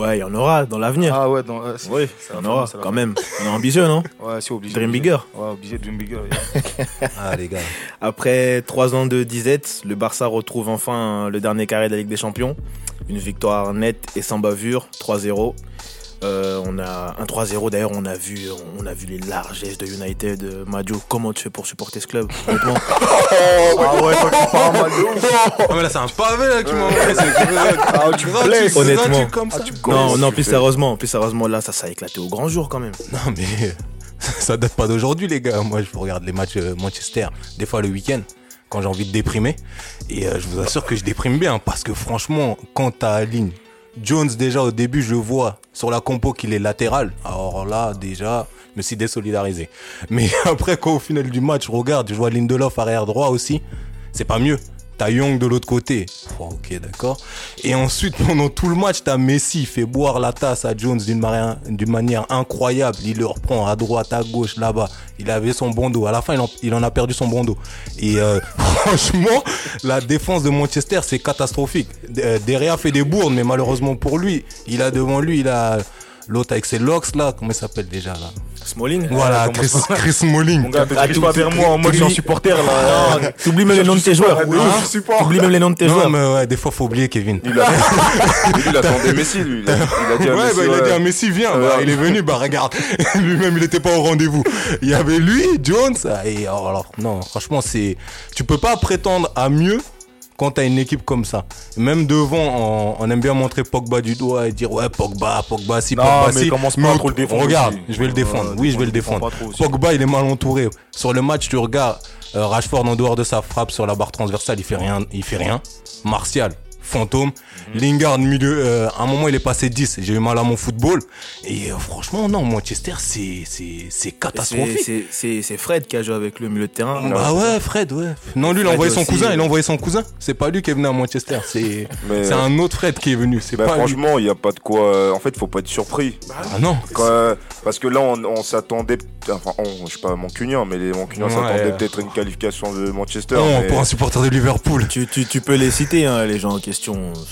Ouais, il y en aura dans l'avenir. Ah ouais, dans, euh, oui, il y en aura quand même. On est ambitieux, non? (laughs) Ouais, c'est obligé. Dream obligé. bigger. Ouais, obligé, Dream Bigger. (laughs) yeah. Ah, les gars. Après trois ans de disette, le Barça retrouve enfin le dernier carré de la Ligue des Champions. Une victoire nette et sans bavure, 3-0. Euh, on a un 3-0 d'ailleurs, on a vu on a vu les largesses de United. Euh, Madio, comment tu fais pour supporter ce club honnêtement (laughs) ah ouais, toi tu parles ouf. (laughs) Ah, mais là, c'est un pavé là, que tu m'as envoyé. c'est- Ah, tu. Honnêtement. comme ça. Comment Non, tu non, plus sérieusement, plus sérieusement là, ça ça a éclaté au grand jour quand même. (laughs) Non, mais ça date pas d'aujourd'hui, les gars. Moi, je regarde les matchs euh, Manchester, des fois le week-end, quand j'ai envie de déprimer. Et euh, je vous assure que je déprime bien, parce que franchement, quand t'as ligne, Jones, déjà au début, je vois sur la compo qu'il est latéral. Alors là, déjà, je me suis désolidarisé. Mais (laughs) après, quand au final du match, regarde, je vois Lindelof arrière droit aussi. C'est pas mieux. T'as Young de l'autre côté. Ok, d'accord. Et ensuite, pendant tout le match, t'as Messi, fait boire la tasse à Jones d'une manière, manière incroyable. Il le reprend à droite, à gauche, là-bas. Il avait son bon dos. À la fin, il en, a perdu son bon dos. Et euh, (laughs) franchement, la défense de Manchester, c'est catastrophique. D- euh, Derrière fait des bourdes, mais malheureusement pour lui, il a devant lui, il a l'autre avec ses locks, là. Comment il s'appelle déjà, là? Smalling Voilà, comment Chris, Chris Smalling. Mon gars, Ah, pas vers moi en mode je suis un supporter là. Non, T'oublies même les noms de tes joueurs. Oui, je supporte. T'oublies même les noms de tes Non, joueurs. mais ouais, des fois, faut oublier Kevin. Il, a... (laughs) il attendait Messi, lui. Il a, Ouais, Messi, bah, il a dit à Messi, viens. Bah, il est venu, bah, regarde. (laughs) Lui-même, il était pas au rendez-vous. Il y avait lui, Jones. Et alors, alors, non, franchement, c'est, tu peux pas prétendre à mieux quand t'as une équipe comme ça. Même devant, on, on aime bien montrer Pogba du doigt et dire, ouais, Pogba, Pogba, si, Non, Pogba, mais si. commence pas trop le défendre Regarde, aussi. je vais le défendre. Oui, je vais le défendre. Pogba, il est mal entouré. Sur le match, tu regardes, euh, Rashford en dehors de sa frappe sur la barre transversale, il fait rien, il fait rien. Martial, fantôme. Mhm. Lingard, milieu, euh, à un moment, il est passé 10. J'ai eu mal à mon football. Et euh, franchement, non, Manchester, c'est, c'est, c'est C'est- catastrophique. c'est- C'est c'est Fred qui a joué avec le milieu de terrain. Bah ouais, Fred, ouais. Non, lui, il a envoyé son aussi, cousin, il a euh. envoyé son cousin. C'est pas lui qui est venu à Manchester, c'est, Mais- c'est un autre Fred qui est venu. C'est Bah, pas franchement, il n'y a pas de quoi. En fait, faut pas être surpris. Ah non. Quand, euh, parce que là, on, on s'attendait. Enfin, on, je suis pas mancunien, mais les mancuniens Ouais. s'attendaient peut-être à une qualification de Manchester. Non, mais- pour un supporter de Liverpool. Tu, tu, tu peux les citer, hein, les gens en question.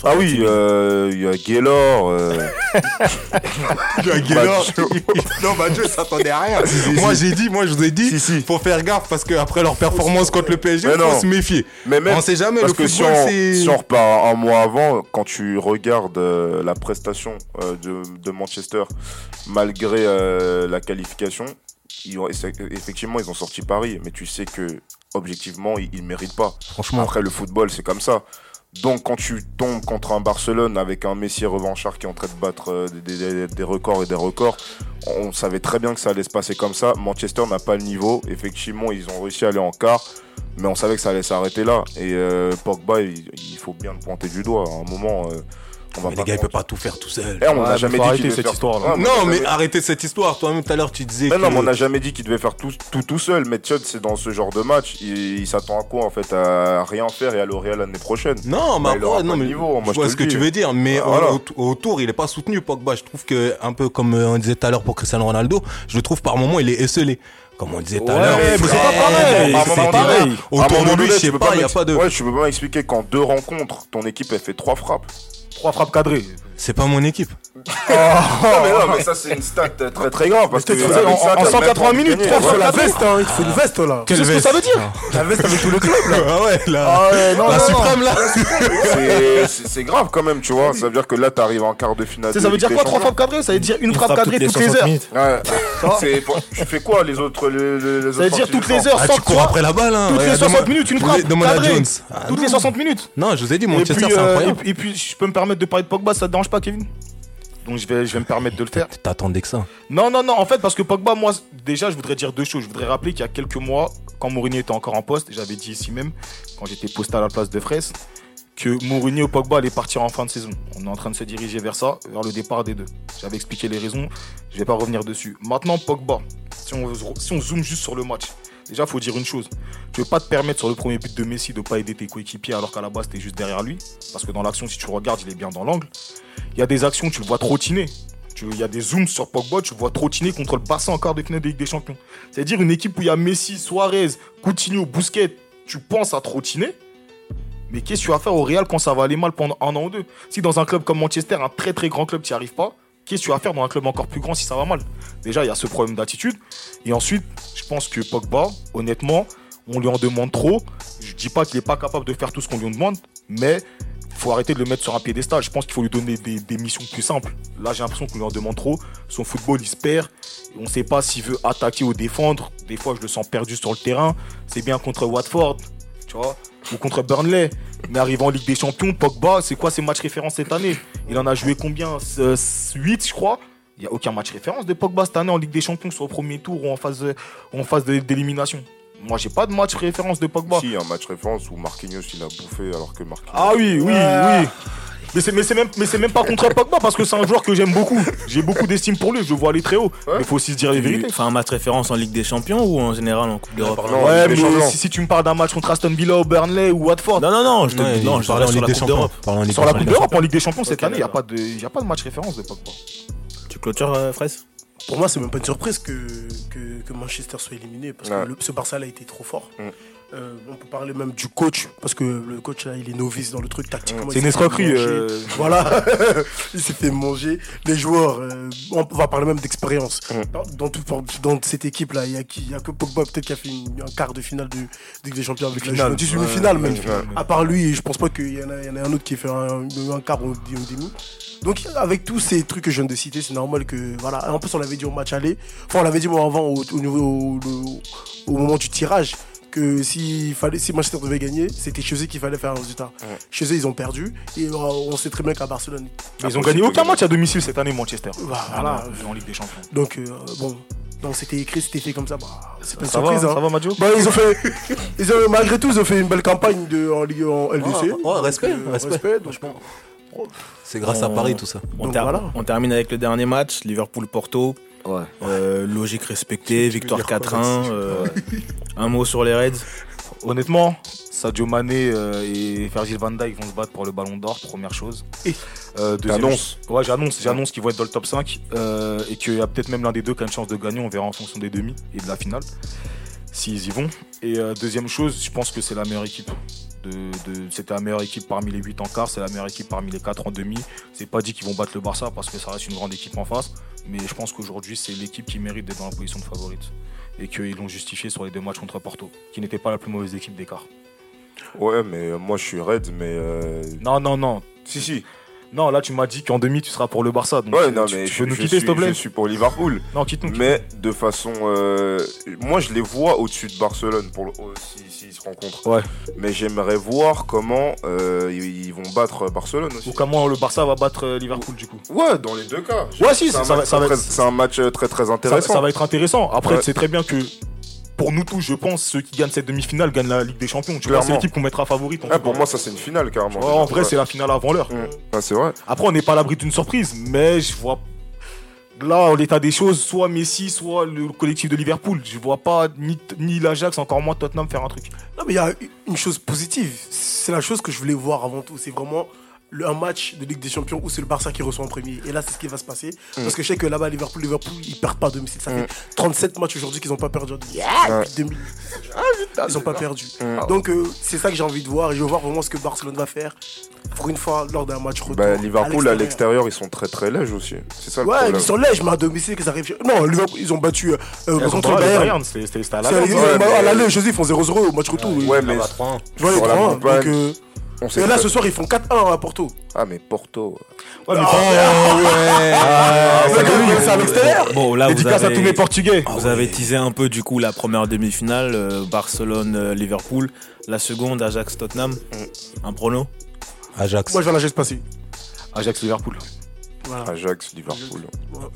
Ah oui, euh, il y a Gaylor. euh, (laughs) Gaylor, (laughs) non, bah Dieu, s'attendait à rien. moi, j'ai dit, moi, je vous ai dit, Si, si. faut faire gaffe parce que après leur performance contre le PSG, Mais faut non. se méfier. mais même. On sait jamais, Parce le que si on, c'est. si on repart un mois avant, quand tu regardes euh, la prestation euh, de, de Manchester, malgré euh, la qualification, ils ont- c'est- effectivement, ils ont sorti Paris, mais tu sais que objectivement, ils, ils méritent pas. Franchement, Après, le football, c'est comme ça. Donc, quand tu tombes contre un Barcelone avec un Messi revanchard qui est en train de battre euh, des, records et des records, on savait très bien que ça allait se passer comme ça. Manchester n'a pas le niveau. Effectivement, ils ont réussi à aller en quart, mais on savait que ça allait s'arrêter là. Et euh, Pogba, il, il faut bien le pointer du doigt. À un moment, euh, on va mais les gars, il peut pas tout faire tout seul. Eh, on n'a mais jamais dit arrêter qu'il devait cette faire- a Non, mais jamais- arrêtez cette histoire. Toi-même, tout à l'heure, tu disais Mais que. non, mais on n'a jamais dit qu'il devait faire tout, tout tout seul. Mais Tchad, c'est dans ce genre de match, il, il s'attend à quoi en fait? À rien faire et à l'Oréal l'année prochaine. Non, mais Bah, après, non, mais niveau, moi, je je vois ce que tu veux dire, mais Ah, au- voilà. au- autour, il est pas soutenu, Pogba. Je trouve que, un peu comme euh, on disait tout à l'heure pour Cristiano Ronaldo, je le trouve par moment, il est esselé. Comme on disait tout à Ouais, l'heure. c'est pas pareil, pareil. Un Autour moment de lui, donné, je sais peux pas, il n'y a m'ex- pas de. Ouais, tu peux pas m'expliquer qu'en deux rencontres, ton équipe elle fait trois frappes. Trois frappes cadrées. C'est pas mon équipe. (laughs) non, mais non, mais ça c'est une stat très très grave parce que avec en- ça, en t'as même 180 pas envie de minutes, faut Ouais. la veste, hein, il faut une veste là. Quelle ce que veste ça veut dire? La veste avec tout le club là. (laughs) Ah ouais, la, Ah ouais, non, la non, non. suprême là. C'est- grave quand même, tu vois. Ça veut dire que là t'arrives en quart de finale. Ça veut dire quoi, trois frappes cadrées Ça veut dire une, frappe cadrée toutes les 60 heures. Ouais. Tu fais quoi les autres Ça veut dire toutes les heures, Ah, sans tu cours après la balle, hein. toutes les Regarde, 60 demande- minutes, une frappe Demande à cadrée. Jones. Ah, Toutes les 60 minutes. Non, je vous ai dit, Manchester, c'est euh, incroyable. et, puis- et puis, je peux me permettre de parler de Pogba, ça te dérange pas pas, Kevin? Donc je vais, je vais me permettre de le faire. T'attendais que ça. Non, non, non, en fait, parce que Pogba, moi, déjà, je voudrais dire deux choses. Je voudrais rappeler qu'il y a quelques mois, quand Mourinho était encore en poste, j'avais dit ici même, quand j'étais posté à la place de Fraisse, que Mourinho Pogba allaient partir en fin de saison. On est en train de se diriger vers ça, vers le départ des deux. J'avais expliqué les raisons, je vais pas revenir dessus. Maintenant, Pogba, si on, si on zoome juste sur le match, déjà, faut dire une chose. Tu veux pas te permettre sur le premier but de Messi de pas aider tes coéquipiers alors qu'à la base, t'es juste derrière lui? Parce que dans l'action, si tu regardes, il est bien dans l'angle. Il y a des actions, tu le vois trottiner. Tu- Il y a des zooms sur Pogba, tu le vois trottiner contre le Barça en quart de finale de Ligue des Champions. C'est-à-dire une équipe où il y a Messi, Suarez, Coutinho, Busquets, tu penses à trottiner? Mais qu'est-ce que tu vas faire au Real quand ça va aller mal pendant un an ou deux? Si dans un club comme Manchester, un très très grand club, tu n'y arrives pas, qu'est-ce que tu vas faire dans un club encore plus grand si ça va mal Déjà, il y a ce problème d'attitude. Et ensuite, je pense que Pogba, honnêtement, on lui en demande trop. Je dis pas qu'il n'est pas capable de faire tout ce qu'on lui en demande, mais il faut arrêter de le mettre sur un piédestal. Je pense qu'il faut lui donner des, missions plus simples. Là, j'ai l'impression qu'on lui en demande trop. Son football, il se perd. On ne sait pas s'il veut attaquer ou défendre. Des fois, je le sens perdu sur le terrain. C'est bien contre Watford, tu vois, ou contre Burnley. Mais arrivant en Ligue des Champions, Pogba, c'est quoi ses matchs références cette année? Il en a joué combien? 8, je crois. Il n'y a aucun match référence de Pogba cette année en Ligue des Champions, soit au premier tour ou en phase, ou en phase d'élimination. Moi, j'ai pas de match référence de Pogba. Si, il y a un match référence où Marquinhos il a bouffé alors que Marquinhos. Ah oui, oui, oui. Mais c'est, mais, c'est même, mais c'est même pas contre Pogba parce que c'est un joueur que j'aime beaucoup. J'ai beaucoup d'estime pour lui, je le vois aller très haut. Mais il faut aussi se dire les vérités. Enfin, un match référence en Ligue des Champions ou en général en Coupe d'Europe Non, ouais, Ligue des mais si, si tu me parles d'un match contre Aston Villa ou Burnley ou Watford, Non, non, non, je te Ouais, non, je en parlais sur Ligue la des Coupe Champions. d'Europe. Sur la Coupe d'Europe, en Ligue des Champions cette année, il n'y a, pas de- y a pas de match référence de Pogba. Tu clôtures, euh, Fraisse? Pour moi, c'est même pas une surprise que, que, que Manchester soit éliminé parce Ouais. que le- ce Barça là a été trop fort. Mm. Euh, on peut parler même du coach parce que le coach là, il est novice dans le truc tactiquement. C'est une escroquerie. euh, Voilà, (laughs) il s'est fait manger. Les joueurs, euh, on va parler même d'expérience. Mm. Dans, dans tout- dans cette équipe-là, il y a qui? Il y a que Pogba peut-être qui a fait une- un quart de finale de Ligue des Champions avec la. Juventus, une finale même. À part lui, je pense pas qu'il y, en a- il y en a un autre qui a fait un, un quart ou un demi. Donc avec tous ces trucs que je viens de citer, c'est normal que voilà. En plus, on l'avait dit au match aller. Enfin, on l'avait dit moi avant au, au niveau au, au- au moment du tirage que si fallait si Manchester devait gagner, c'était chez eux qu'il fallait faire un résultat. Ouais. Chez eux, ils ont perdu et euh, on sait très bien qu'à Barcelone. mais ils ont gagné aucun match à domicile cette année, Manchester. Voilà. en Ligue des Champions. Donc euh, bon, donc c'était écrit, c'était fait comme ça. Bah, c'est pas une Ça surprise. va, hein. ça va, Madio Bah, ils ont fait, (laughs) ils ont, malgré tout, ils ont fait une belle campagne de, en Ligue en LDC. Ouais, ouais, respect, Donc, euh, respect. donc, C'est grâce à Paris tout ça. on, Donc ter- voilà. on termine avec le dernier match, Liverpool-Porto. Euh, logique respectée, victoire dire quoi, 4-1. euh, un mot sur les Reds. Honnêtement, Sadio Mané euh, et Virgil van Dijk vont se battre pour le ballon d'or, première chose. Euh, T'annonces Ouais, j'annonce, j'annonce qu'ils vont être dans le top 5 euh, et qu'il y a peut-être même l'un des deux qui a une chance de gagner, on verra en fonction des demi et de la finale, s'ils y vont. Et euh, deuxième chose, je pense que c'est la meilleure équipe. De, de- c'était la meilleure équipe parmi les 8 en quart, c'est la meilleure équipe parmi les 4 en demi. C'est pas dit qu'ils vont battre le Barça parce que ça reste une grande équipe en face, mais je pense qu'aujourd'hui c'est l'équipe qui mérite d'être dans la position de favorite et qu'ils l'ont justifié sur les deux matchs contre Porto, qui n'était pas la plus mauvaise équipe d'écart. Ouais, mais moi je suis raide, mais. euh, Non, non, non. Si, si. Non, là tu m'as dit qu'en demi tu seras pour le Barça. Donc Ouais, non, tu, mais tu je, veux nous quitter s'il te plaît je suis pour Liverpool. Non, quitte-nous. Mais de façon. euh, moi, je les vois au-dessus de Barcelone pour le- oh, si- s'ils se rencontrent. Ouais. Mais j'aimerais voir comment euh, ils, ils vont battre Barcelone aussi. Ou comment le Barça va battre euh, Liverpool du coup Ouais, dans les deux cas. Ouais, si, C'est un ça va- ça être- C'est un match euh, très très ça, intéressant. ça va être intéressant. Après, Ouais. c'est très bien que pour nous tous, je pense, ceux qui gagnent cette demi-finale gagnent la Ligue des Champions. Tu vois, c'est l'équipe qu'on mettra favorite. en tout pour moi, ça c'est une finale carrément. Ouais, en vrai, c'est la finale avant l'heure. Mm. C'est vrai. Après, on n'est pas à l'abri d'une surprise, mais je vois. Là, en l'état des choses, soit Messi, soit le collectif de Liverpool. Je vois pas ni, ni l'Ajax, encore moins Tottenham faire un truc. Non, mais il y a une chose positive. C'est la chose que je voulais voir avant tout. C'est vraiment le- un match de Ligue des Champions où c'est le Barça qui reçoit en premier. Et là, c'est ce qui va se passer. Parce que je sais que là-bas, Liverpool, Liverpool, ils perdent pas à domicile. Ça fait 37 matchs aujourd'hui qu'ils n'ont pas perdu. Yeah, depuis 2000. Ils n'ont pas perdu. Donc, euh, c'est ça que j'ai envie de voir. Et je veux voir vraiment ce que Barcelone va faire pour une fois lors d'un match retour. Bah, Liverpool à l'extérieur. ils sont très très lèges aussi. C'est ça le Ouais, problème. ils sont lèges, mais à domicile, que ça arrive. Non, Liverpool, ils ont battu euh, euh, contre Bayern. C'était à la C'est- base. ils- Ouais, font 0-0 au match retour. Ouais, mais sur la donc, euh, on sait Et là, ce soir, ils font 4-1 à Porto. Ah, mais Porto. Ouais, mais Ah, c'est c'est lui, c'est à l'extérieur. Bon, là, vous Dédicace à tous mes avez, Portugais. vous avez teasé un peu du coup la première demi-finale, euh, Barcelone-Liverpool. La seconde, Ajax-Tottenham. Un prono? Ajax. Moi, je vais la juste passer. Ajax Liverpool. Voilà. Ajax, Liverpool.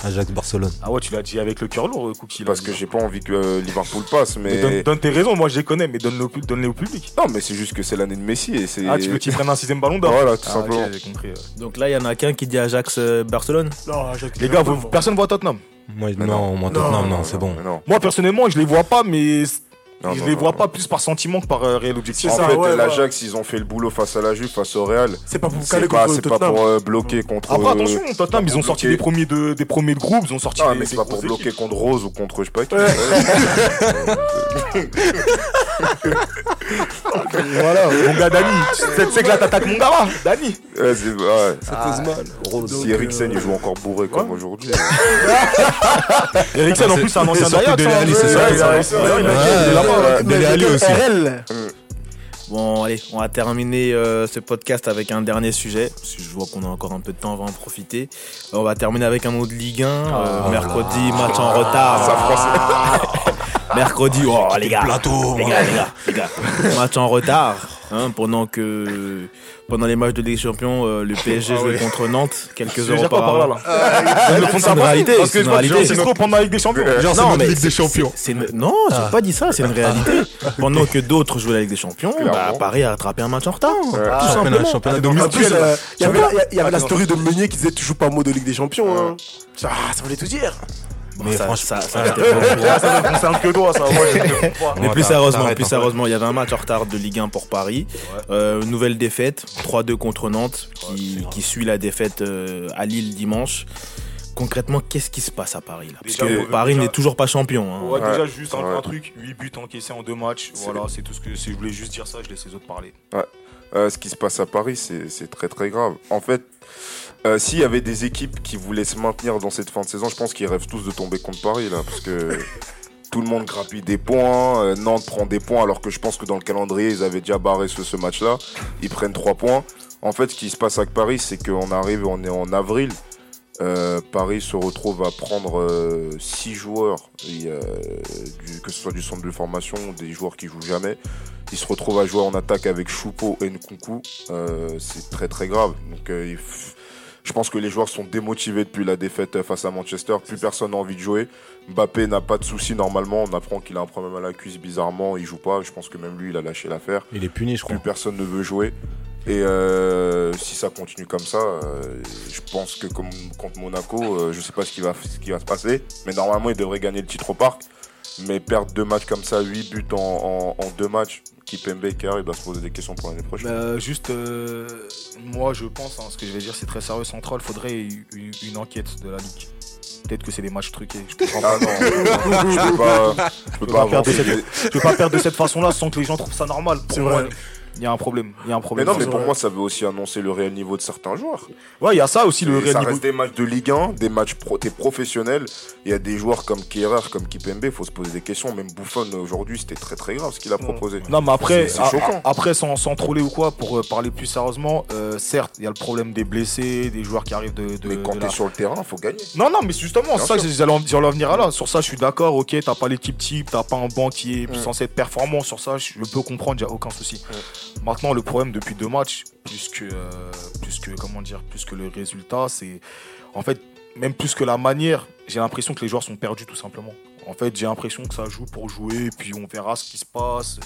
Ajax Barcelone. Ah ouais, tu l'as dit avec le cœur lourd, Cookie. là. Parce que j'ai pas envie que euh, Liverpool passe, Mais donne, mais. donne tes raisons, moi je les connais, mais donne-les au, au public. Non, mais c'est juste que c'est l'année de Messi et c'est. Ah, tu veux qu'ils prennent un sixième ballon d'or Voilà, tout Ah, simplement. compris. ouais. Donc là, il y en a qu'un qui dit Ajax euh, Barcelone. Non, Ajax, Les gars, vous- personne voit Tottenham. Moi, non, non. moi, Tottenham, Non, non, c'est bon. Moi personnellement, je les vois pas, mais Non, je non, les non, vois non. pas plus par sentiment que par euh, réel objectif. C'est En ça, fait, ouais, l'Ajax, ils ont fait le boulot face à la Juve, face au Real. C'est pas pour vous C'est caler pas, pas pour euh, bloquer contre. Après, euh, attention, Tottenham, ils ont sorti des premiers de, des premiers de groupe, ils ont sorti Non, des, mais c'est pas pour bloquer équipes. contre Rose ou contre je sais pas qui. Voilà, mon gars Dani, c'est c'est que là t'attaques mon gars Dani. Ouais, c'est- ouais. Ça pose mal. Rose. Si Eriksen il joue encore bourré comme aujourd'hui. (laughs) Eriksen en plus c'est un ancien d'Ajax. Dele hein. Il Dele Alli aussi. RL. Bon, allez, on va terminer euh, ce podcast avec un dernier sujet. Parce que je vois qu'on a encore un peu de temps, on va en profiter. On va terminer avec un mot de Ligue 1. euh, mercredi, match en retard. (laughs) mercredi, oh les gars. Plateau. Les gars, les gars, les gars. Match en retard. Hein, pendant que pendant les matchs de Ligue des Champions, euh, le PSG jouait contre Nantes quelques heures auparavant. fond, c'est une réalité, Parce que c'est trop pendant la Ligue des Champions. Genre, c'est Non, mais Ligue des Champions. C'est une- Non, j'ai pas dit ça, c'est une réalité. Pendant que d'autres jouaient la Ligue des Champions, bah. Paris a rattrapé un match en retard. Euh, il y avait la- story de Meunier qui disait tu joues pas mot de Ligue des Champions. hein. Ça, ça voulait tout dire. Bon, Mais ça, franchement- ça, ça, Ah, ça ne concerne que toi, ça. Moi, je. Mais plus sérieusement, plus sérieusement, il y avait un match en retard de Ligue 1 pour Paris. Euh, nouvelle défaite, 3-2 contre Nantes, qui, qui suit la défaite euh, à Lille dimanche. Concrètement, qu'est-ce qui se passe à Paris là? Parce Déjà, que Paris n'est toujours pas champion. hein. Ouais, déjà, Ouais. juste un, Ouais. un truc 8 buts encaissés en deux matchs. Voilà, c'est tout ce que. si Je voulais juste dire ça, je laisse les autres parler. Euh, ce qui se passe à Paris, c'est très très grave. En fait, euh, s'il y avait des équipes qui voulaient se maintenir dans cette fin de saison, je pense qu'ils rêvent tous de tomber contre Paris là, parce que (laughs) tout le monde grappille des points. euh, Nantes prend des points, alors que je pense que dans le calendrier, ils avaient déjà barré ce, ce match-là. Ils prennent trois points. En fait, ce qui se passe avec Paris, c'est qu'on arrive, on est en avril. Euh, Paris se retrouve à prendre 6 joueurs, et, euh, du- que ce soit du centre de formation ou des joueurs qui jouent jamais. Ils se retrouvent à jouer en attaque avec Choupo et Nkunku. C'est très très grave. Donc, il je pense que les joueurs sont démotivés depuis la défaite face à Manchester. Plus personne n'a envie de jouer. Mbappé n'a pas de soucis normalement. On apprend qu'il a un problème à la cuisse bizarrement. Il joue pas. Je pense que même lui, il a lâché l'affaire. Il est puni, je crois. Plus personne ne veut jouer. Et euh, si ça continue comme ça, euh, je pense que comme contre Monaco, euh, je sais pas ce qui, va, ce qui va se passer. Mais normalement, il devrait gagner le titre au parc. Mais perdre deux matchs comme ça, 8 buts en, en, en deux matchs, Kipembe et Kerr, il doit se poser des questions pour l'année prochaine. Bah, juste, euh, moi je pense, hein, ce que je vais dire c'est très sérieux central, faudrait une, une enquête de la Ligue. Peut-être que c'est des matchs truqués. Je comprends pas. Ah non, je peux pas, je peux Je pas peux pas perdre de des- Je peux pas perdre de cette façon-là sans que les gens trouvent ça normal. Pour C'est moi, vrai. Il y a un problème. Il y a un Mais problème. non, mais pour moi, ça veut aussi annoncer le réel niveau de certains joueurs. Ouais, il y a ça aussi le Et réel ça niveau. reste des matchs de Ligue 1, des matchs pro, t'es professionnel. Il y a des joueurs comme Kehrer, comme Kipembe, il faut se poser des questions. Même Buffon aujourd'hui, c'était très très grave ce qu'il a proposé. Non, mais après, C'est- c'est a- après sans, sans troller ou quoi, pour euh, parler plus sérieusement, euh, certes, il y a le problème des blessés, des joueurs qui arrivent de. de- Mais quand de t'es la- sur le terrain, faut gagner. Non, non, mais justement, Bien ça, j'allais en, j'allais en venir à là. Sur ça, je suis d'accord. Ok, t'as pas l'équipe type, t'as pas un banc qui est Mm. censé être performant. Sur ça, je peux comprendre, y a aucun souci. Maintenant, le problème depuis deux matchs, plus que, euh, plus que, comment dire, plus que le résultat, c'est. En fait, même plus que la manière, j'ai l'impression que les joueurs sont perdus tout simplement. En fait, j'ai l'impression que ça joue pour jouer, puis on verra ce qui se passe.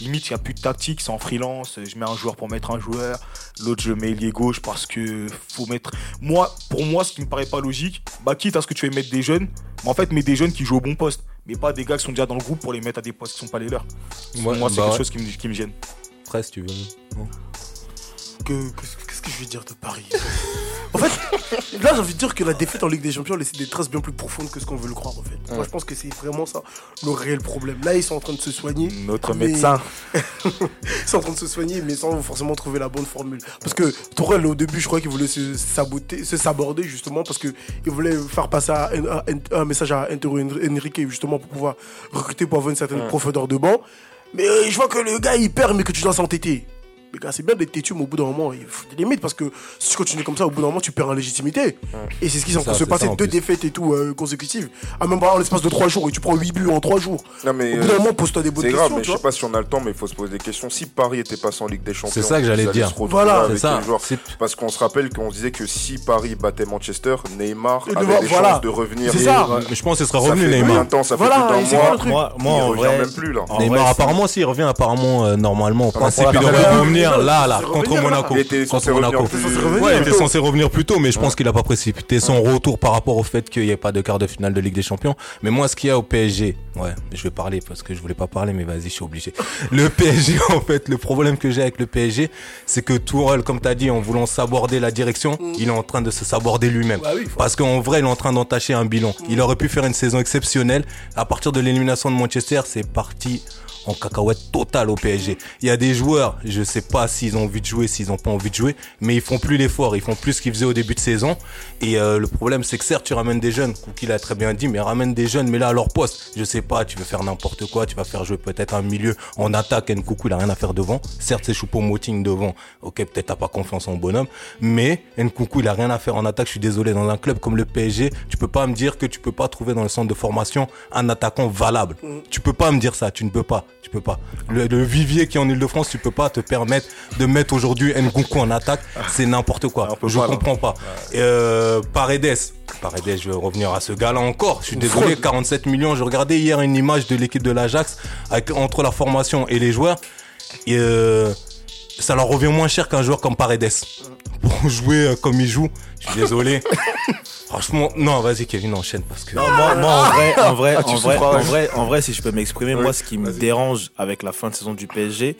Limite, il n'y a plus de tactique, c'est en freelance. Je mets un joueur pour mettre un joueur, l'autre, je mets ailier gauche parce que faut mettre. Moi, pour moi, ce qui me paraît pas logique, bah, quitte à ce que tu veux mettre des jeunes, mais en fait, mets des jeunes qui jouent au bon poste, mais pas des gars qui sont déjà dans le groupe pour les mettre à des postes qui sont pas les leurs. Moi, c'est bah quelque ouais. chose qui me, qui me gêne. Tu veux. Que- que- Qu'est-ce que je vais dire de Paris? En fait, là j'ai envie de dire que la défaite en Ligue des Champions a laissé des traces bien plus profondes que ce qu'on veut le croire en fait. Moi je pense que c'est vraiment ça le réel problème. Là ils sont en train de se soigner. Notre Mais- médecin. (laughs) Ils sont en train de se soigner mais sans forcément trouver la bonne formule. Parce que Tourelle au début je crois qu'il voulait se saboter, se saborder justement parce qu'il voulait faire passer un, un- un message à Intero Enrique justement pour pouvoir recruter pour avoir une certaine profondeur de banc. Mais euh, je vois que le gars il perd mais que tu dois s'entêter. Mais gars, c'est bien d'être têtu, mais au bout d'un moment, il faut des limites parce que si tu continues comme ça, au bout d'un moment, tu perds en légitimité. Et c'est ce qu'ils ont ça, se c'est passer ça, en deux plus. défaites et tout euh, consécutives. Ah, même pas en l'espace de trois jours et tu prends 8 buts en trois jours. Non, mais, au bout euh, d'un moment, pose-toi des bonnes C'est questions. grave, mais je sais pas si on a le temps, mais il faut se poser des questions. Si Paris était passé en Ligue des Champions, C'est ça que j'allais dire. se retrouver Voilà. avec C'est ça. C'est- Parce qu'on se rappelle qu'on disait que si Paris battait Manchester, Neymar avait de- des voilà. chances de revenir. C'est ça. Mais je pense que ce Ça revenu Neymar. Ça fait c'est Moi, en revient vrai, même plus là. en Neymar, apparemment, s'il revient apparemment euh, normalement au revenir là, là, contre Monaco. Il était Contre censé Monaco. revenir plus. Ouais, il était tôt. censé revenir plus tôt, mais je pense qu'il a pas précipité son retour par rapport au fait qu'il n'y ait pas de quart de finale de Ligue des Champions. Mais moi, ce qu'il y a au PSG, ouais, je vais parler parce que je voulais pas parler, mais vas-y, je suis obligé. (laughs) Le PSG, en fait, le problème que j'ai avec le PSG, c'est que Tourelle, comme tu as dit, en voulant s'aborder la direction, il est en train de se saborder lui-même. Bah Parce qu'en vrai, il est en train d'entacher un bilan. Il aurait pu faire une saison exceptionnelle. À partir de l'élimination de Manchester, c'est parti en cacahuète totale au PSG. Il y a des joueurs, je sais pas s'ils ont envie de jouer, s'ils ont pas envie de jouer, mais ils font plus l'effort, ils font plus ce qu'ils faisaient au début de saison. Et euh, le problème, c'est que certes, tu ramènes des jeunes, Kouki l'a très bien dit, mais ramène des jeunes, mais là à leur poste, je sais pas, tu veux faire n'importe quoi, tu vas faire jouer peut-être un milieu en attaque, Nkoukou, il a rien à faire devant. Certes, c'est Choupo-Moting devant. Ok, peut-être t'as pas confiance en bonhomme, mais Nkoukou, il a rien à faire en attaque. Je suis désolé, dans un club comme le PSG, tu peux pas me dire que tu peux pas trouver dans le centre de formation un attaquant valable. Tu peux pas me dire ça, tu ne peux pas, tu peux pas. Le, le vivier qui est en Ile-de-France, tu peux pas te permettre de mettre aujourd'hui Nkoukou en attaque, c'est n'importe quoi. Je pas, comprends pas. Euh, Paredes, Paredes, je vais revenir à ce gars-là encore. Je suis désolé, 47 millions. Je regardais hier une image de l'équipe de l'Ajax entre la formation et les joueurs. Et euh, ça leur revient moins cher qu'un joueur comme Paredes. Pour jouer euh, comme il joue, je suis désolé. (laughs) Franchement, non, vas-y Kevin, enchaîne parce que. Non, moi, moi, en vrai, en vrai, Ah, en vrai, en vrai, en vrai, si je peux m'exprimer, Oui, moi, ce qui me dérange avec la fin de saison du PSG,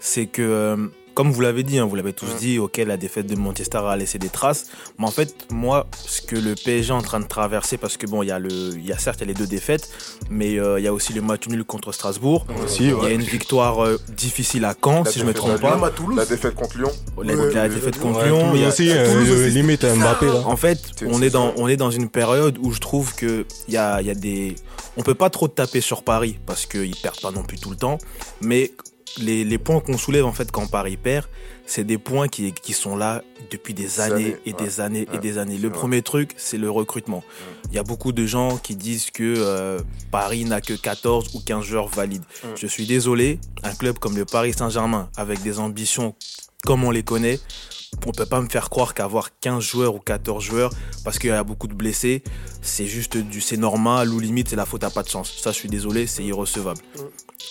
c'est que, euh, comme vous l'avez dit, hein, vous l'avez tous dit, ok, la défaite de Manchester a laissé des traces, mais en fait, moi, ce que le PSG est en train de traverser, parce que bon, il y a le, il y a certes, il y a les deux défaites, mais euh, il y a aussi le match nul contre Strasbourg. Aussi, Il y a une victoire euh, difficile à Caen, La si je me trompe pas. Même à Toulouse. La défaite contre Lyon. La, Ouais, la ouais, défaite contre Ouais, Lyon, il y a- aussi, euh, limite Mbappé là. en fait, on est dans ça. on est dans une période où je trouve que il y a, il y a des on peut pas trop taper sur Paris parce qu'ils perdent pas non plus tout le temps, mais les, les points qu'on soulève en fait quand Paris perd, c'est des points qui, qui sont là depuis des années, années, et des ouais. années et des années. Le vrai. premier truc, c'est le recrutement. Il y a beaucoup de gens qui disent que euh, Paris n'a que 14 ou 15 joueurs valides. Je suis désolé, un club comme le Paris Saint-Germain avec des ambitions comme on les connaît, on peut pas me faire croire qu'avoir 15 joueurs ou 14 joueurs parce qu'il y a beaucoup de blessés, c'est juste du c'est normal ou limite c'est la faute à pas de chance. Ça je suis désolé, c'est irrecevable.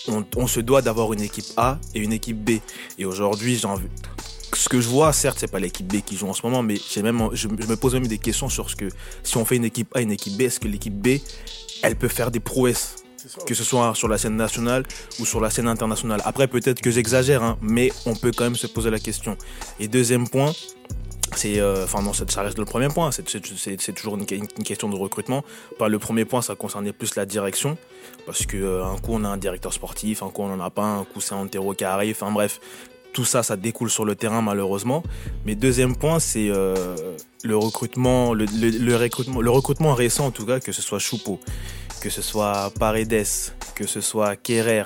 On, se doit d'avoir une équipe A et une équipe B. Et aujourd'hui, j'ai envie ce que je vois, certes, c'est pas l'équipe B qui joue en ce moment, mais j'ai même, je, je me pose même des questions sur ce que, si on fait une équipe A, une équipe B, est-ce que l'équipe B, elle peut faire des prouesses? Que ce soit sur la scène nationale ou sur la scène internationale. Après, peut-être que j'exagère, hein, mais on peut quand même se poser la question. Et deuxième point, c'est, euh, enfin non, ça ça reste le premier point. C'est- toujours une, une question de recrutement. Par le premier point, ça concernait plus la direction, parce que euh, un coup on a un directeur sportif, un coup on en a pas, un coup c'est Antero qui arrive. Enfin bref, tout ça, ça découle sur le terrain malheureusement. Mais deuxième point, c'est euh, le recrutement, le, le- le recrutement, le recrutement récent en tout cas, que ce soit Choupo, que ce soit Paredes, que ce soit Kerrer.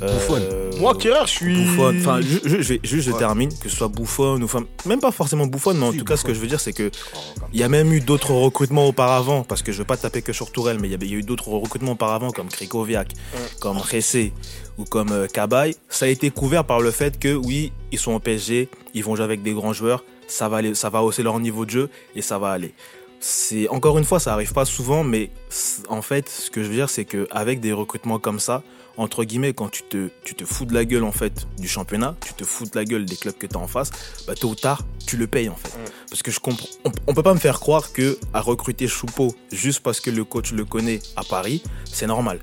Buffon. Moi, Kerrer, je suis. Buffon, enfin, je, juste je Ouais. termine, que ce soit Buffon ou enfin, même pas forcément Buffon, mais en Si, tout cas, ce que je veux dire, c'est que il y a même eu d'autres recrutements auparavant, parce que je veux pas taper que sur Tourelle, mais il y, avait- il y a eu d'autres recrutements auparavant, comme Krikoviak, comme Ressé ou comme euh, Cabaye. Ça a été couvert par le fait que oui, ils sont au PSG, ils vont jouer avec des grands joueurs, ça va aller, ça va hausser leur niveau de jeu et ça va aller. C'est encore une fois, ça arrive pas souvent, mais en fait, ce que je veux dire, c'est que avec des recrutements comme ça, entre guillemets, quand tu te, tu te fous de la gueule en fait du championnat, tu te fous de la gueule des clubs que tu as en face, bah tôt ou tard, tu le payes en fait. Parce que je comprends, on, on peut pas me faire croire que à recruter Choupeau juste parce que le coach le connaît à Paris, c'est normal.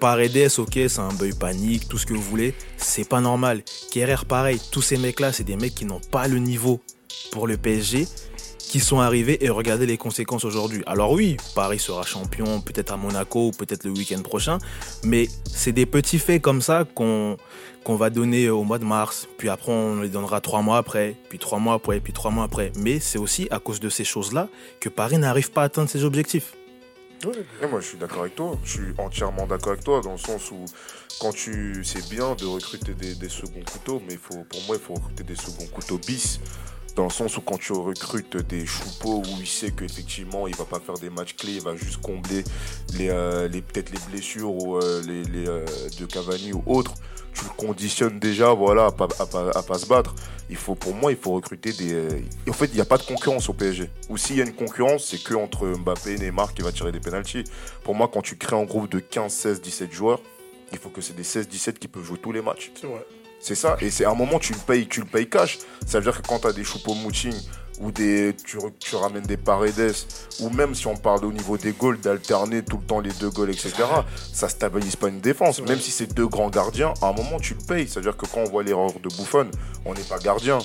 Paredes, ok, c'est un bœil panique, tout ce que vous voulez, c'est pas normal. Kerrer, pareil, tous ces mecs-là, c'est des mecs qui n'ont pas le niveau pour le PSG, qui sont arrivés et regardez les conséquences aujourd'hui. Alors oui, Paris sera champion, peut-être à Monaco, peut-être le week-end prochain, mais c'est des petits faits comme ça qu'on qu'on va donner au mois de mars, puis après on les donnera trois mois après, puis trois mois après, puis trois mois après. Mais c'est aussi à cause de ces choses-là que Paris n'arrive pas à atteindre ses objectifs. Moi, je suis d'accord avec toi. Je suis entièrement d'accord avec toi dans le sens où quand tu, c'est bien de recruter des, des seconds couteaux, mais faut, pour moi, il faut recruter des seconds couteaux bis. Dans le sens où quand tu recrutes des choupeaux où il sait qu'effectivement il va pas faire des matchs clés, il va juste combler les, euh, les peut-être les blessures ou euh, les, les, euh, de Cavani ou autres, tu le conditionnes déjà voilà à pas, à pas, à pas se battre. Il faut pour moi il faut recruter des. euh, En fait il n'y a pas de concurrence au PSG. Ou s'il y a une concurrence c'est que entre Mbappé et Neymar qui va tirer des pénalties. Pour moi quand tu crées un groupe de 15, 16, 17 joueurs, il faut que c'est des 16, 17 qui peuvent jouer tous les matchs. C'est vrai. C'est ça. Et c'est à un moment, tu le payes, tu le payes cash. Ça veut dire que quand tu as des choupo-moting ou des, tu, ramènes des paredes, ou même si on parle au niveau des goals, d'alterner tout le temps les deux goals, etc., ça stabilise pas une défense. Même si c'est deux grands gardiens, à un moment, tu le payes. Ça veut dire que quand on voit l'erreur de Buffon, on n'est pas gardien.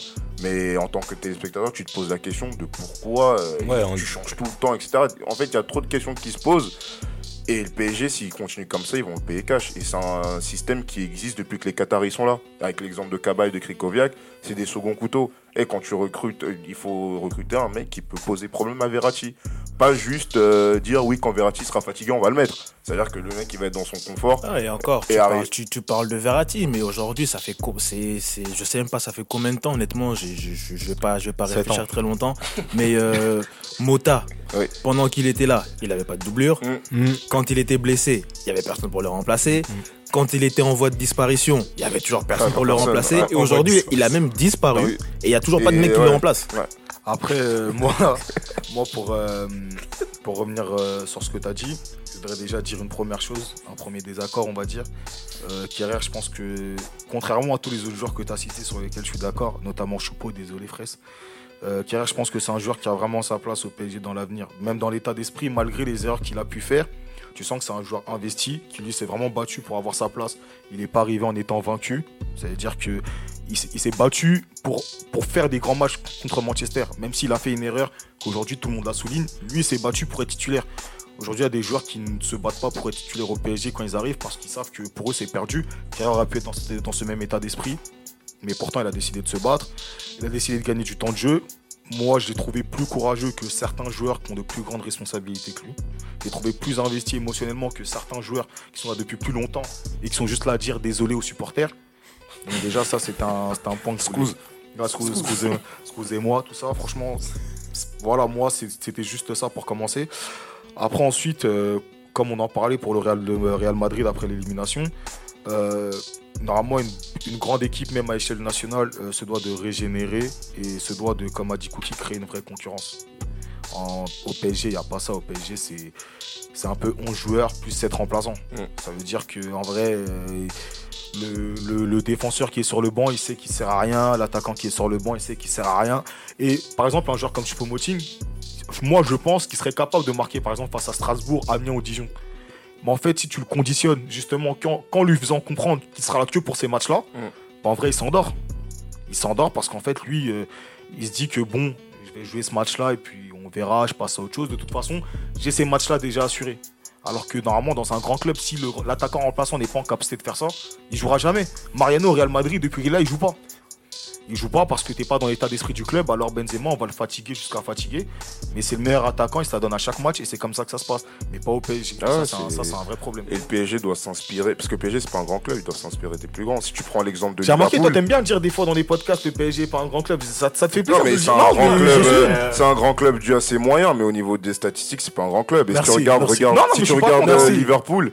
Mais en tant que téléspectateur, tu te poses la question de pourquoi euh, Ouais, on- tu changes tout le temps, etc. En fait, il y a trop de questions qui se posent. Et le PSG, s'ils continuent comme ça, ils vont le payer cash. Et c'est un système qui existe depuis que les Qataris sont là. Avec l'exemple de Kaba et de Krikoviak, c'est des seconds couteaux. Et quand tu recrutes, euh, il faut recruter un mec qui peut poser problème à Verratti. Pas juste euh, dire oui, quand Verratti sera fatigué, on va le mettre. C'est-à-dire que le mec, il va être dans son confort. Ah, et encore, Et tu, arrive. parles, tu, tu parles de Verratti, mais aujourd'hui, ça fait co- c'est, c'est, je sais même pas, ça fait combien de temps, honnêtement, je, je, je, je vais pas, je vais pas réfléchir ans. très longtemps. Mais euh, (laughs) Mota, Oui. pendant qu'il était là, il avait pas de doublure. Mm. Quand il était blessé, il y avait personne pour le remplacer. Quand il était en voie de disparition, il y avait toujours personne Ah, pour le personne. remplacer. Ah, et aujourd'hui, il a même disparu. Et il y a toujours pas de mec qui le remplace. Après, euh, (laughs) moi, moi pour, euh, pour revenir euh, sur ce que tu as dit, je voudrais déjà dire une première chose, un premier désaccord, on va dire. Euh, Kerrer, je pense que, contrairement à tous les autres joueurs que tu as cités sur lesquels je suis d'accord, notamment Choupeau, désolé Fraisse, euh, Kerrer, je pense que c'est un joueur qui a vraiment sa place au PSG dans l'avenir. Même dans l'état d'esprit, malgré les erreurs qu'il a pu faire, tu sens que c'est un joueur investi, qui lui s'est vraiment battu pour avoir sa place. Il n'est pas arrivé en étant vaincu. Ça veut dire que il s'est battu pour, pour faire des grands matchs contre Manchester. Même s'il a fait une erreur, qu'aujourd'hui tout le monde la souligne, lui s'est battu pour être titulaire. Aujourd'hui, il y a des joueurs qui ne se battent pas pour être titulaires au PSG quand ils arrivent parce qu'ils savent que pour eux c'est perdu. Kerrer aurait pu être dans ce même état d'esprit, mais pourtant il a décidé de se battre. Il a décidé de gagner du temps de jeu. Moi, je l'ai trouvé plus courageux que certains joueurs qui ont de plus grandes responsabilités que lui. Je l'ai trouvé plus investi émotionnellement que certains joueurs qui sont là depuis plus longtemps et qui sont juste là à dire désolé aux supporters. Donc déjà, ça, c'est un, un point que Scouse. Excusez-moi, tout ça. Franchement, voilà, moi, c'était juste ça pour commencer. Après, ensuite, euh, comme on en parlait pour le Real, le Real Madrid après l'élimination, euh, normalement, une, une grande équipe, même à échelle nationale, euh, se doit de régénérer et se doit de, comme a dit Cookie, créer une vraie concurrence. En- au PSG, il n'y a pas ça. Au PSG, c'est c'est un peu 11 joueurs plus 7 remplaçants. Mm. Ça veut dire qu'en vrai, euh, le, le- le défenseur qui est sur le banc, il sait qu'il sert à rien. L'attaquant qui est sur le banc, il sait qu'il sert à rien. Et par exemple, un joueur comme Choupo-Moting, moi je pense qu'il serait capable de marquer par exemple face à Strasbourg, Amiens ou Dijon. Mais en fait, si tu le conditionnes justement qu'en qu'en lui faisant comprendre qu'il sera là que pour ces matchs-là, Mm. bah, en vrai, il s'endort. Il s'endort parce qu'en fait, lui, euh, il se dit que bon, je vais jouer ce match-là et puis on verra, je passe à autre chose. De toute façon, j'ai ces matchs-là déjà assurés. Alors que normalement, dans un grand club, si le- l'attaquant remplaçant n'est pas en capacité de faire ça, il jouera jamais. Mariano au Real Madrid, depuis qu'il est là, il joue pas. Il joue pas parce que t'es pas dans l'état d'esprit du club. Alors Benzema, on va le fatiguer jusqu'à fatiguer. Mais c'est le meilleur attaquant, il se la donne à chaque match et c'est comme ça que ça se passe. Mais pas au PSG. Ah ça, c'est un, vrai problème. Et le PSG doit s'inspirer, parce que le PSG c'est pas un grand club, il doit s'inspirer des plus grands. Si tu prends l'exemple de J'ai remarqué, toi, t'aimes bien dire des fois dans les podcasts que le PSG est pas un grand club. Ça, ça te fait plaisir non mais le c'est un euh, c'est un grand club dû à ses moyens, mais au niveau des statistiques c'est pas un grand club. Et Merci, si tu regardes, regarde, si tu regardes euh. Liverpool.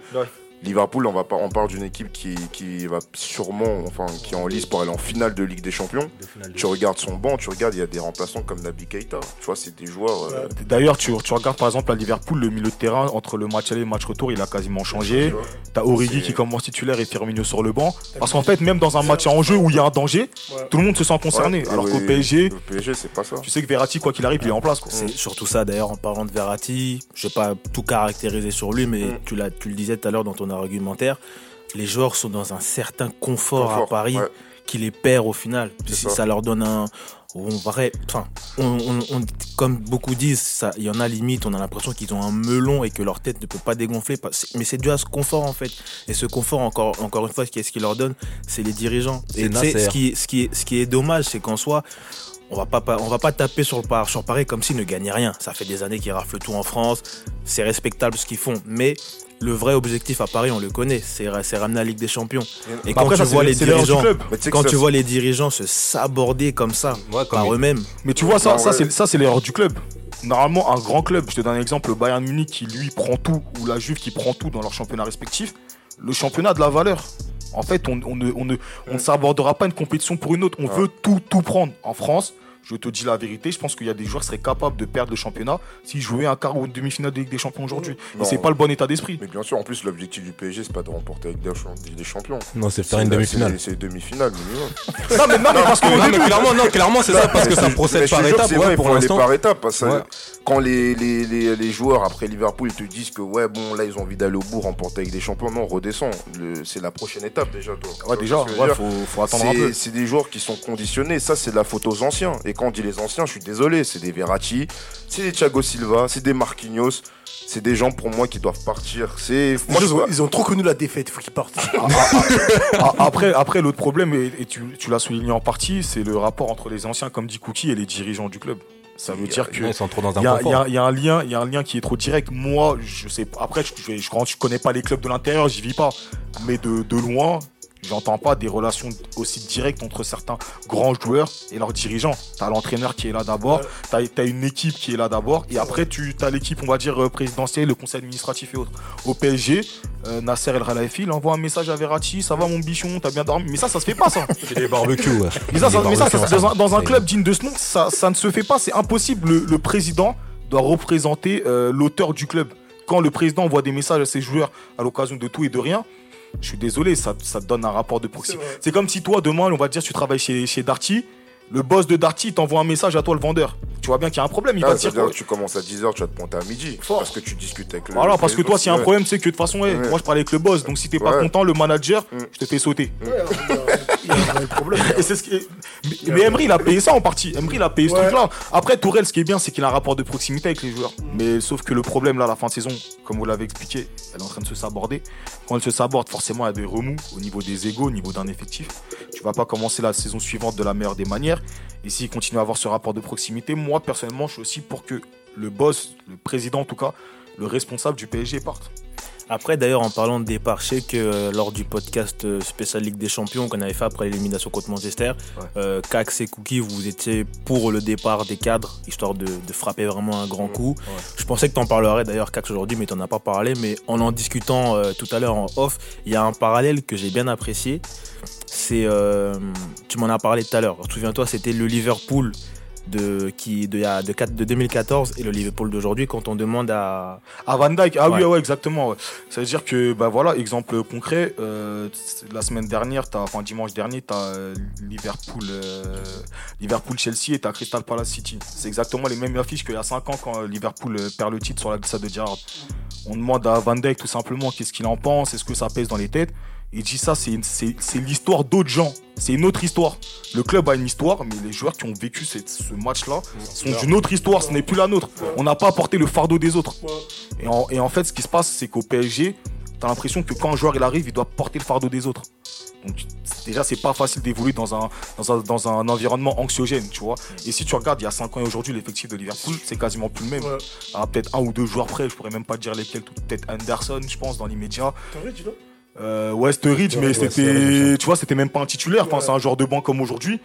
Liverpool, on va pas, on parle d'une équipe qui, qui va sûrement, enfin, qui est en lice pour aller en finale de Ligue des Champions. Tu regardes son banc, tu regardes, il y a des remplaçants comme Naby Keita. Tu vois, c'est des joueurs. euh, D'ailleurs, tu, tu regardes par exemple à Liverpool, le milieu de terrain, entre le match aller et le match retour, il a quasiment changé. T'as Origi qui commence titulaire et Firmino sur le banc. Parce qu'en fait, même dans un match en jeu où il y a un danger, Ouais. tout le monde se sent concerné. ouais, Alors qu'au PSG, Le PSG, c'est pas ça. tu sais que Verratti, quoi qu'il arrive, il est en place. Quoi. C'est surtout ça d'ailleurs en parlant de Verratti, je vais pas tout caractériser sur lui, mais Mm. tu, l'as, tu le disais tout à l'heure dans ton argumentaire, les joueurs sont dans un certain confort, à Paris ouais. qui les perd au final. Ça. ça. leur donne un... On, vrai, enfin, on, on- on- comme beaucoup disent, il y en a limite, on a l'impression qu'ils ont un melon et que leur tête ne peut pas dégonfler. Mais c'est dû à ce confort en fait. Et ce confort, encore, encore une fois, qu'est-ce qui leur donne C'est les dirigeants. Et ce qui, ce, qui est, ce qui est dommage, c'est qu'en soi, on va pas, pas- on va pas taper sur, le par, sur Paris comme s'ils ne gagnaient rien. Ça fait des années qu'ils raflent tout en France. C'est respectable ce qu'ils font. Mais le vrai objectif à Paris, on le connaît, c'est ra- c'est ramener la Ligue des Champions. Et Bah quand après, tu vois c'est- les dirigeants, quand tu vois les dirigeants se saborder comme ça Ouais, comme par il- eux-mêmes, Mais tu vois, ça, c'est ça, c'est l'erreur du club. Normalement, un grand club, je te donne un exemple, le Bayern Munich qui lui prend tout, ou la Juve qui prend tout dans leur championnat respectif, le championnat a de la valeur. En fait, on, on ne, on, ne, on ne s'abordera pas une compétition pour une autre. On Ouais. veut tout, tout prendre. En France, je te dis la vérité, je pense qu'il y a des joueurs qui seraient capables de perdre le championnat s'ils jouaient un quart ou une demi-finale de Ligue des Champions aujourd'hui. Et c'est pas le bon état d'esprit. Mais bien sûr, en plus, l'objectif du PSG, c'est pas de remporter avec des, champ- des champions. Non, c'est faire une demi-finale. C'est c'est une demi-finale minimum. (laughs) Non, mais, non, mais parce que Non, mais clairement, non, clairement, c'est ça, parce que ça procède par étapes. c'est Ouais, vrai, pour l'instant. par étapes. Parce que Ouais. quand les, les, les, les joueurs après Liverpool ils te disent que ouais bon là ils ont envie d'aller au bout, remporter avec des champions, non redescend. C'est la prochaine étape déjà. Toi. Ouais, déjà, faut, faut attendre un C'est- peu. C'est des joueurs qui sont conditionnés. Ça, c'est de la faute aux anciens. Et quand on dit les anciens, je suis désolé. C'est des Verratti, c'est des Thiago Silva, c'est des Marquinhos. C'est des gens pour moi qui doivent partir. C'est moi, ils, ont, vois- ils ont trop connu la défaite, il faut qu'ils partent. Ah, (laughs) Après, après l'autre problème, et, et tu, tu l'as souligné en partie, c'est le rapport entre les anciens, comme dit Cookie, et les dirigeants du club. Ça veut dire que il y, a- y y un lien, il y a un lien qui est trop direct. Moi, je sais pas. Après, je, je, je, quand je connais pas les clubs de l'intérieur, j'y vis pas. Mais de, de loin, j'entends pas des relations aussi directes entre certains grands joueurs et leurs dirigeants. T'as l'entraîneur qui est là d'abord, t'as as une équipe qui est là d'abord, et après tu as l'équipe, on va dire euh, présidentielle, le conseil administratif et autres. Au PSG, euh, Nasser El Khelaifi, il envoie un message à Verratti, ça va mon bichon, t'as bien dormi? Mais ça, ça se fait pas ça. (laughs) C'est des barbecues, ouais. (laughs) Mais ça, ça- Des mais ça, ça, barbecues dans un, dans un ensemble. club digne de ce nom, ça, ça ne se fait pas, c'est impossible. Le, le président doit représenter euh, l'auteur du club. Quand le président envoie des messages à ses joueurs à l'occasion de tout et de rien, je suis désolé, ça, ça te donne un rapport de proximité. C'est comme si toi, demain, on va te dire, tu travailles chez, chez Darty, le boss de Darty t'envoie un message à toi, le vendeur. Tu vois bien qu'il y a un problème, il Ah, va te dire que tu commences à 10h, tu vas te pointer à midi. Fort. Parce que tu discutes avec le. Voilà, parce que toi, s'il y a un problème, c'est que de toute façon, ouais, Ouais. moi, je parle avec le boss, donc si t'es pas content, le manager, Mm. je te fais sauter. Ouais, il y a- il y a un problème. Et c'est ce qui est- Mais, mais Emery, il a payé ça en partie. Emery, il a payé ce Ouais. truc-là. Après, Tourelle, ce qui est bien, c'est qu'il a un rapport de proximité avec les joueurs. Mais sauf que le problème, là, à la fin de saison, comme vous l'avez expliqué, elle est en train de se saborder. Quand elle se saborde, forcément, il y a des remous au niveau des égaux, au niveau d'un effectif. Tu vas pas commencer la saison suivante de la meilleure des manières. Et s'il continue à avoir ce rapport de proximité, moi, personnellement, je suis aussi pour que le boss, le président en tout cas, le responsable du PSG parte. Après, d'ailleurs, en parlant de départ, je sais que euh, lors du podcast euh, spécial Ligue des Champions qu'on avait fait après l'élimination contre Manchester, Ouais. euh, Cax et Cookie, vous étiez pour le départ des cadres, histoire de, de frapper vraiment un grand coup. Je pensais que tu en parlerais d'ailleurs, Cax, aujourd'hui, mais tu n'en as pas parlé. Mais en en discutant euh, tout à l'heure en off, il y a un parallèle que j'ai bien apprécié. C'est, euh, tu m'en as parlé tout à l'heure. Souviens-toi, c'était le Liverpool de, qui, de, de, quatre- de 2014 et le Liverpool d'aujourd'hui quand on demande à, À Van Dyke, ah oui, Ouais. ouais, exactement. ouais. Ça veut dire que, bah voilà, exemple concret, euh, la semaine dernière, t'as, enfin dimanche dernier, tu as Liverpool, euh, Liverpool Chelsea et tu Crystal Palace City. C'est exactement les mêmes affiches qu'il y a 5 ans quand euh, Liverpool euh, perd le titre sur la glissade de Gerrard. On demande à Van Dyke tout simplement qu'est-ce qu'il en pense, est-ce que ça pèse dans les têtes? Il dit ça, c'est, l'histoire d'autres gens. C'est une autre histoire. Le club a une histoire, mais les joueurs qui ont vécu cette- ce match-là sont d'une autre histoire. Ce n'est plus la nôtre. On n'a pas apporté le fardeau des autres. Et en, et en fait, ce qui se passe, c'est qu'au PSG, t'as l'impression que quand un joueur il arrive, il doit porter le fardeau des autres. Donc déjà, c'est pas facile d'évoluer dans un, dans, un, dans un environnement anxiogène, tu vois. Et si tu regardes, il y a 5 ans et aujourd'hui, l'effectif de Liverpool, c'est quasiment plus le même. Ouais. Ah, peut-être un ou deux joueurs près, je pourrais même pas dire lesquels, peut-être Anderson, je pense, dans l'immédiat. Euh, Westridge, mais Ouais, c'était, tu vois, c'était même pas un titulaire. Enfin, c'est un joueur de banc comme aujourd'hui.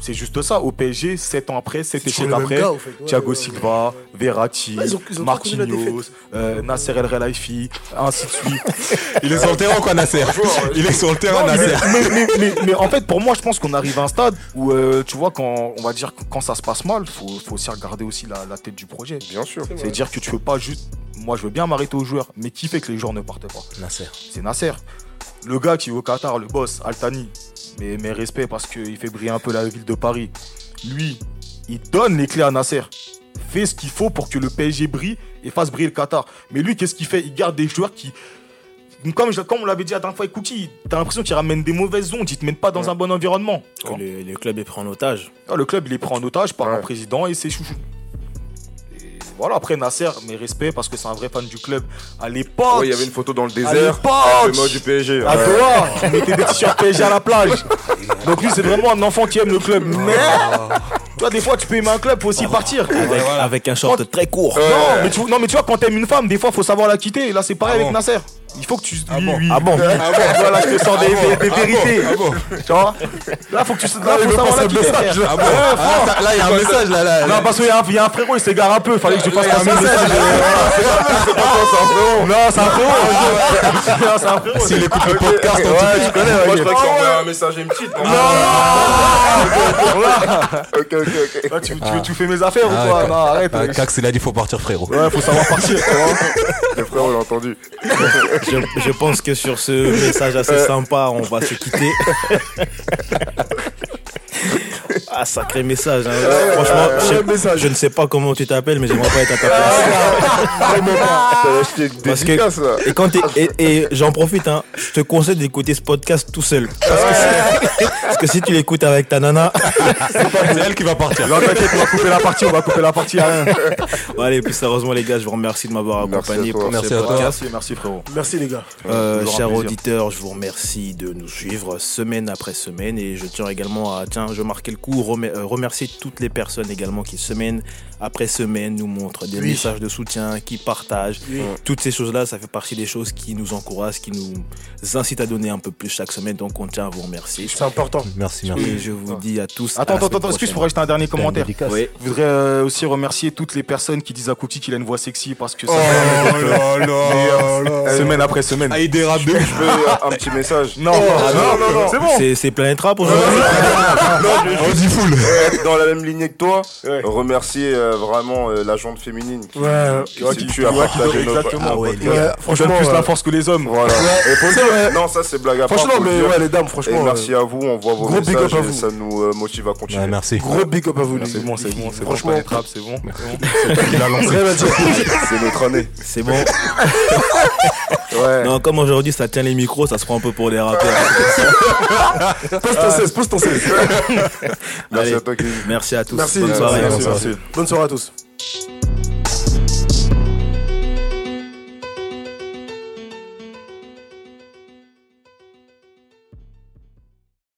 C'est juste ça. Au PSG, 7 ans après, 7 C'est échecs après. gars, au fait. Ouais, Thiago ouais, Silva, ouais. Verratti, Ouais, ils ont- ont Marquinhos, euh, Nasser El Khelaifi, ainsi de suite. (laughs) Il est sur le terrain, quoi, Nasser Il est sur le terrain, Non, Nasser. mais- mais- mais- mais en fait, pour moi, je pense qu'on arrive à un stade où, euh, tu vois, quand on va dire quand ça se passe mal, faut, faut aussi regarder aussi la, la tête du projet. Bien sûr. C'est-à-dire que tu veux pas juste. Moi, je veux bien m'arrêter aux joueurs, mais qui fait que les joueurs ne partent pas? Nasser. C'est Nasser. Le gars qui est au Qatar, le boss, Altani. Mais mes respects parce qu'il fait briller un peu la ville de Paris. Lui, il donne les clés à Nasser. Fait ce qu'il faut pour que le PSG brille et fasse briller le Qatar. Mais lui, qu'est-ce qu'il fait? Il garde des joueurs qui. Comme, je- comme on l'avait dit la dernière fois avec Cookie, t'as l'impression qu'il ramène des mauvaises ondes, il te mène pas dans un bon environnement. que le, le club est pris en otage. Ah, le club, il est pris en otage par un président et ses chouchous. Voilà, après Nasser, mes respects parce que c'est un vrai fan du club. À l'époque, Ouais, il y avait une photo dans le à désert. l'époque, le mot du PSG. à ouais. Doha, il mettait des t-shirts PSG à la plage. (laughs) Donc lui, c'est vraiment un enfant qui aime le club. Mais, Tu vois, des fois, tu peux aimer un club, faut aussi partir. Avec, avec un short très court. Non, mais tu, non, mais tu vois, quand t'aimes une femme, des fois, faut savoir la quitter. Et là, c'est pareil avec Nasser. Il faut que tu. Ah bon Ah bon Voilà, je te sors des, des- des vérités. Tu vois Là, faut que tu. Là, faut savoir la quitter. frère. Ouais, fort. Là, il y a un message là. là. Non, parce qu'il y, a un- il y a un frérot, il s'égare un peu. Fallait que je fasse un message. Non, c'est un frérot. Non, c'est un frérot. S'il écoute le podcast, tu connais. Moi, je ok. crois que un message M-Cheat. Ok, ok, ok. Ah, tu, veux tout faire mes affaires Ah, ou quoi. Non, arrête. Ah, Cax, il a dit faut partir, frérot. Ouais, faut savoir partir. (laughs) Le frère, on l'a entendu. Je, je pense que sur ce message assez sympa, on va se quitter. (laughs) Ah, sacré message. hein. Franchement, je, ne sais pas comment tu t'appelles, mais j'aimerais pas être à ta place. Parce que-. Et, quand et, et j'en profite, hein, je te conseille d'écouter ce podcast tout seul. Parce que, si, parce que si tu l'écoutes avec ta nana, C'est elle qui va partir. Non, t'inquiète, on va couper la partie, on va couper la partie à rien. Bon, allez, plus sérieusement, les gars, je vous remercie de m'avoir Merci accompagné toi. pour Merci ce à toi. podcast. Merci, merci frérot. Merci les gars. Euh, chers auditeurs, je vous remercie de nous suivre semaine après semaine et je tiens également à, tiens, je marquais le euh, remercier toutes les personnes également qui semaine après semaine nous montrent des Oui. messages de soutien, qui partagent. Toutes ces choses-là, ça fait partie des choses qui nous encouragent, qui nous incitent à donner un peu plus chaque semaine. Donc on tient à vous remercier. C'est important. Merci, merci. Et je vous dis à tous. Attends, à attends, attends, excuse pour rajouter un dernier commentaire. Oui. Je voudrais euh, aussi remercier toutes les personnes qui disent à Kouti qu'il a une voix sexy parce que ça Oh euh, semaine après semaine. Ah, il dérape. Je veux un petit message. Non, non, non, non, c'est bon. C'est, Planet Rap aujourd'hui. (laughs) Dans la même lignée que toi, remercier euh, vraiment euh, la jante féminine qui, Ouais. qui Ouais, s'est qui- tue à partager nos- exactement. Ah franchement, plus euh, la force que les hommes. Voilà. Et faut dire-. Non, ça c'est blague à part. Franchement, le mais ouais, les dames, Et franchement. merci à vous, on voit vos gros big messages up à et vous. ça nous euh, motive à continuer. Ouais, merci. Gros big up à vous, C'est bon, c'est bon, c'est bon. Franchement, c'est bon. C'est notre année. C'est bon. (laughs) Ouais. Non, comme aujourd'hui, ça tient les micros, ça se prend un peu pour les rappeurs. Pose ton 16, pose ton 16. (laughs) Merci Allez. à toi, Kevin. Merci à tous. Merci. Bonne soirée. Merci, merci. Bonne soirée à tous.